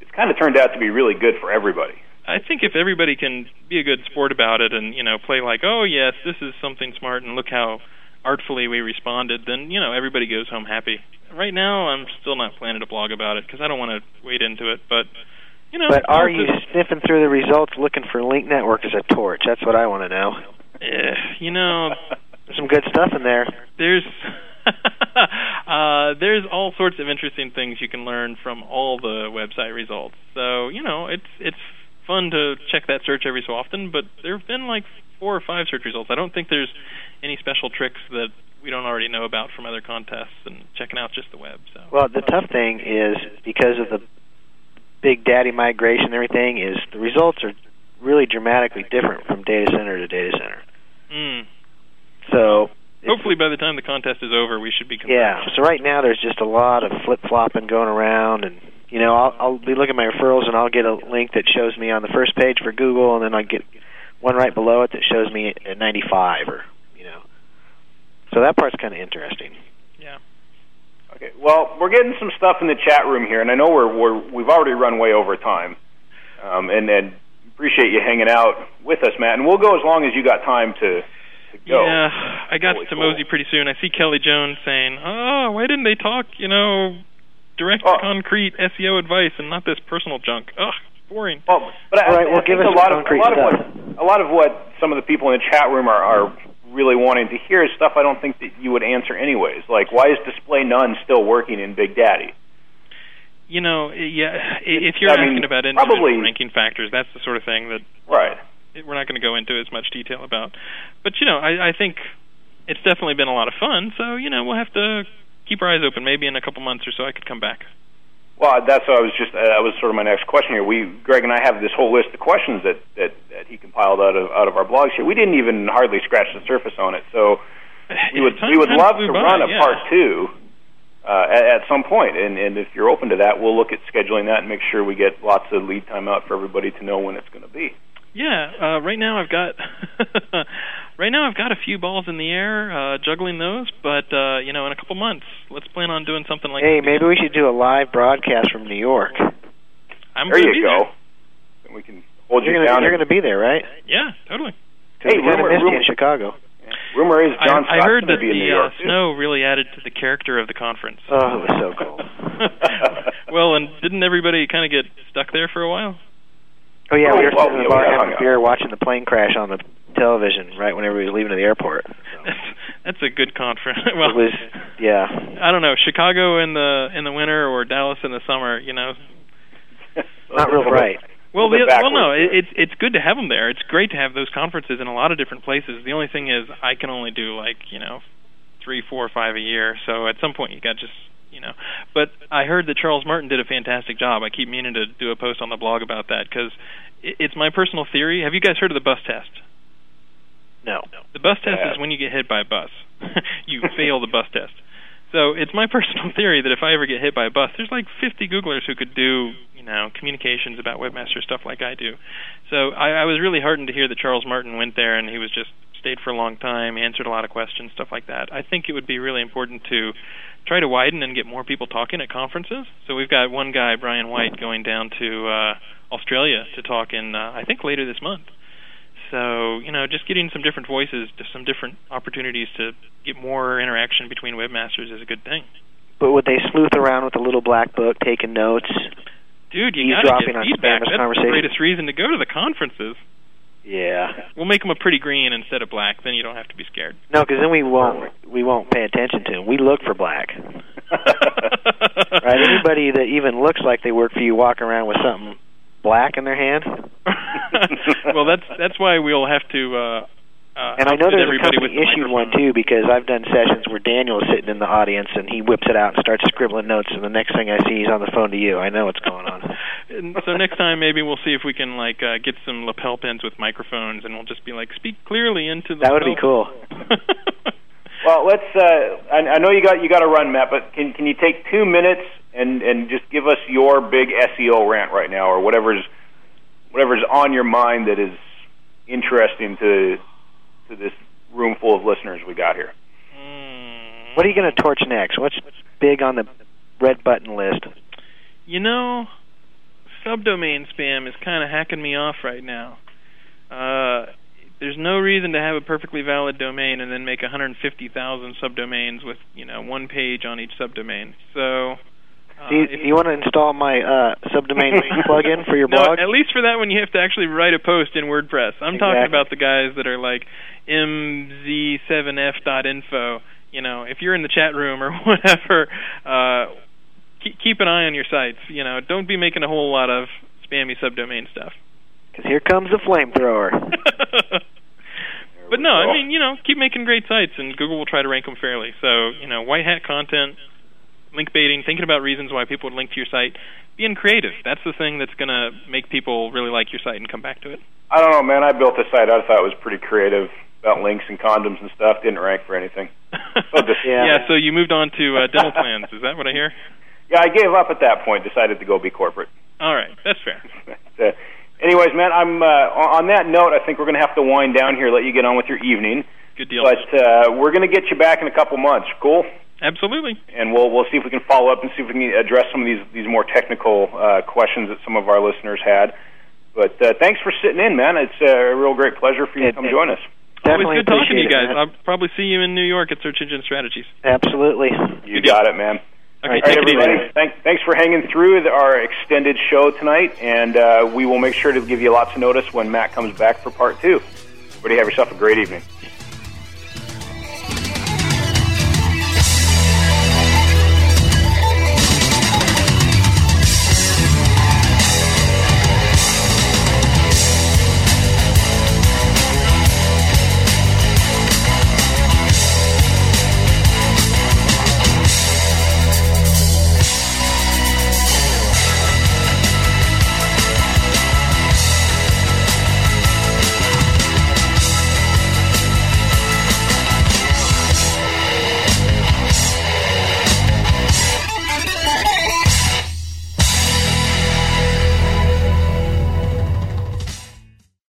Speaker 1: it's kind of turned out to be really good for everybody.
Speaker 3: I think if everybody can be a good sport about it and you know play like, oh yes, this is something smart, and look how artfully we responded, then you know everybody goes home happy. Right now, I'm still not planning to blog about it because I don't want to wade into it. But you know,
Speaker 2: But are you sniffing through the results looking for Link Network as a torch? That's what I want to know.
Speaker 3: Eh, you know,
Speaker 2: There's some good stuff in there.
Speaker 3: there's uh, there's all sorts of interesting things you can learn from all the website results. So you know, it's it's fun to check that search every so often. But there have been like four or five search results. I don't think there's any special tricks that we don't already know about from other contests and checking out just the web. So
Speaker 2: Well, the tough thing is because of the big daddy migration and everything is the results are really dramatically different from data center to data center.
Speaker 3: mm.
Speaker 2: So
Speaker 3: hopefully by the time the contest is over, we should be
Speaker 2: Yeah. So right now there's just a lot of flip flopping going around, and you know I'll, I'll be looking at my referrals and I'll get a link that shows me on the first page for Google, and then I get one right below it that shows me at 95 or you know. So that part's kind of interesting.
Speaker 3: Yeah.
Speaker 1: Okay. Well, we're getting some stuff in the chat room here, and I know we're, we're we've already run way over time, um, and and appreciate you hanging out with us, Matt. And we'll go as long as you got time to, to go.
Speaker 3: Yeah, I got
Speaker 1: Holy
Speaker 3: to
Speaker 1: cool.
Speaker 3: Mosey pretty soon. I see Kelly Jones saying, "Oh, why didn't they talk? You know, direct
Speaker 1: Oh.
Speaker 3: concrete SEO advice and not this personal junk? Ugh, boring."
Speaker 1: Well, but I,
Speaker 2: All right,
Speaker 1: I
Speaker 2: well,
Speaker 1: think
Speaker 2: give us
Speaker 1: a lot of a
Speaker 2: concrete
Speaker 1: lot of
Speaker 2: stuff.
Speaker 1: what a lot of what some of the people in the chat room are, are really wanting to hear is stuff I don't think that you would answer anyways. Like, why is Display None still working in Big Daddy?
Speaker 3: You know, yeah. If you're
Speaker 1: I mean,
Speaker 3: asking about individual
Speaker 1: probably-
Speaker 3: ranking factors, that's the sort of thing that
Speaker 1: Right.
Speaker 3: we're not going to go into as much detail about. But you know, I, I think it's definitely been a lot of fun. So you know, we'll have to keep our eyes open. Maybe in a couple months or so, I could come back.
Speaker 1: Well, that's what I was just. Uh, that was sort of my next question here. We, Greg and I, have this whole list of questions that that, that he compiled out of out of our blogs here. We didn't even hardly scratch the surface on it. So we would
Speaker 3: Time-
Speaker 1: we would love to
Speaker 3: by,
Speaker 1: run a
Speaker 3: yeah.
Speaker 1: part two uh, at, at some point, and and if you're open to that, we'll look at scheduling that and make sure we get lots of lead time out for everybody to know when it's going to be.
Speaker 3: Yeah, uh, right now I've got right now I've got a few balls in the air, uh, juggling those. But uh, you know, in a couple months, let's plan on doing something like.
Speaker 2: Hey, maybe we should do a live broadcast from New York.
Speaker 3: I'm
Speaker 1: There
Speaker 3: gonna
Speaker 1: you
Speaker 3: be
Speaker 1: go. And we can hold
Speaker 2: You're
Speaker 1: you
Speaker 2: gonna
Speaker 1: down.
Speaker 2: you're gonna be there, right?
Speaker 3: Yeah, totally.
Speaker 1: Hey,
Speaker 2: we kind of
Speaker 1: rumor-
Speaker 2: you
Speaker 1: rumor-
Speaker 2: in Chicago.
Speaker 1: Rumor is
Speaker 3: I,
Speaker 1: John
Speaker 3: I
Speaker 1: Scott's
Speaker 3: heard that
Speaker 1: be in
Speaker 3: the
Speaker 1: New
Speaker 3: uh,
Speaker 1: York too.
Speaker 3: snow really added to the character of the conference.
Speaker 2: Oh, it was so cool.
Speaker 3: well, and didn't everybody kind of get stuck there for a while?
Speaker 2: Oh yeah,
Speaker 1: Oh,
Speaker 2: we were
Speaker 1: well,
Speaker 2: sitting in
Speaker 1: yeah,
Speaker 2: the bar having a
Speaker 1: out.
Speaker 2: beer, watching the plane crash on the television right whenever everybody was leaving to the airport.
Speaker 3: That's, That's a good conference. well,
Speaker 2: it was yeah.
Speaker 3: I don't know, Chicago in the in the winter or Dallas in the summer. You know,
Speaker 2: Not real bright.
Speaker 3: Well, the, well, no, it, it's it's good to have them there. It's great to have those conferences in a lot of different places. The only thing is, I can only do like you know, three, four, five a year. So at some point, you got just you know. But I heard that Charles Martin did a fantastic job. I keep meaning to do a post on the blog about that because it, it's my personal theory. Have you guys heard of the bus test?
Speaker 2: No.
Speaker 3: The bus test
Speaker 1: Yeah.
Speaker 3: is when you get hit by a bus. you fail the bus test. So it's my personal theory that if I ever get hit by a bus, there's like 50 Googlers who could do, you know, communications about webmaster stuff like I do. So I, I was really heartened to hear that Charles Martin went there and he was just stayed for a long time, answered a lot of questions, stuff like that. I think it would be really important to try to widen and get more people talking at conferences. So we've got one guy, Brian White, going down to uh, Australia to talk in, uh, I think, later this month. So you know, just getting some different voices, just some different opportunities to get more interaction between webmasters is a good thing.
Speaker 2: But would they sleuth around with a little black book, taking notes?
Speaker 3: Dude, you gotta get
Speaker 2: on
Speaker 3: feedback. That's the greatest reason to go to the conferences.
Speaker 2: Yeah.
Speaker 3: We'll make them a pretty green instead of black. Then you don't have to be scared.
Speaker 2: No, because then we won't we won't pay attention to them. We look for black. Right? Anybody that even looks like they work for you walking around with something black in their hand.
Speaker 3: well, that's that's why we'll have to. Uh, uh,
Speaker 2: And I know there's a company
Speaker 3: the
Speaker 2: issued one too because I've done sessions where Daniel is sitting in the audience and he whips it out and starts scribbling notes and the next thing I see he's on the phone to you. I know what's going on.
Speaker 3: So next time maybe we'll see if we can like uh, get some lapel pins with microphones, and we'll just be like, speak clearly into the.
Speaker 2: That would be cool.
Speaker 1: Well, let's. Uh, I, I know you got you got to run, Matt, but can can you take two minutes and and just give us your big SEO rant right now, or whatever's whatever's on your mind that is interesting to to this room full of listeners we got here.
Speaker 3: Mm.
Speaker 2: What are you going to torch next? What's big on the red button list?
Speaker 3: You know, subdomain spam is kind of hacking me off right now. Uh, there's no reason to have a perfectly valid domain and then make 150,000 subdomains with you know one page on each subdomain. So. Uh,
Speaker 2: Do you, do you want to install my uh, subdomain plugin for your blog?
Speaker 3: no, at least for that one, you have to actually write a post in WordPress. I'm talking about the guys that are like mz7f.info. You know, if you're in the chat room or whatever, uh, keep, keep an eye on your sites. You know, don't be making a whole lot of spammy subdomain stuff.
Speaker 2: Because here comes the flamethrower.
Speaker 3: but no,
Speaker 1: go.
Speaker 3: I mean, you know, keep making great sites, and Google will try to rank them fairly. So, you know, white hat content, link baiting, thinking about reasons why people would link to your site, being creative. That's the thing that's going to make people really like your site and come back to it.
Speaker 1: I don't know, man. I built a site I thought was pretty creative about links and condoms and stuff. Didn't rank for anything. So just-
Speaker 2: Yeah.
Speaker 3: so you moved on to uh, dental plans. Is that what I hear?
Speaker 1: Yeah, I gave up at that point. Decided to go be corporate.
Speaker 3: All right, that's fair.
Speaker 1: anyways, man, I'm uh, on on that note. I think we're going to have to wind down here. Let you get on with your evening.
Speaker 3: Good deal.
Speaker 1: But uh, we're going to get you back in a couple months. Cool.
Speaker 3: Absolutely.
Speaker 1: And we'll we'll see if we can follow up and see if we can address some of these these more technical uh, questions that some of our listeners had. But uh, thanks for sitting in, man. It's uh, a real great pleasure for you to come
Speaker 2: it-
Speaker 1: join us.
Speaker 2: Definitely
Speaker 3: Always good talking to you guys.
Speaker 2: it.
Speaker 3: I'll probably see you in New York at Search Engine Strategies.
Speaker 2: Absolutely.
Speaker 1: You
Speaker 3: Good deal.
Speaker 1: got it, man.
Speaker 3: Okay,
Speaker 1: All right,
Speaker 3: take it easy.
Speaker 1: everybody. Thank, thanks for hanging through our extended show tonight, and uh, we will make sure to give you lots of notice when Matt comes back for part two. Everybody, have yourself a great evening.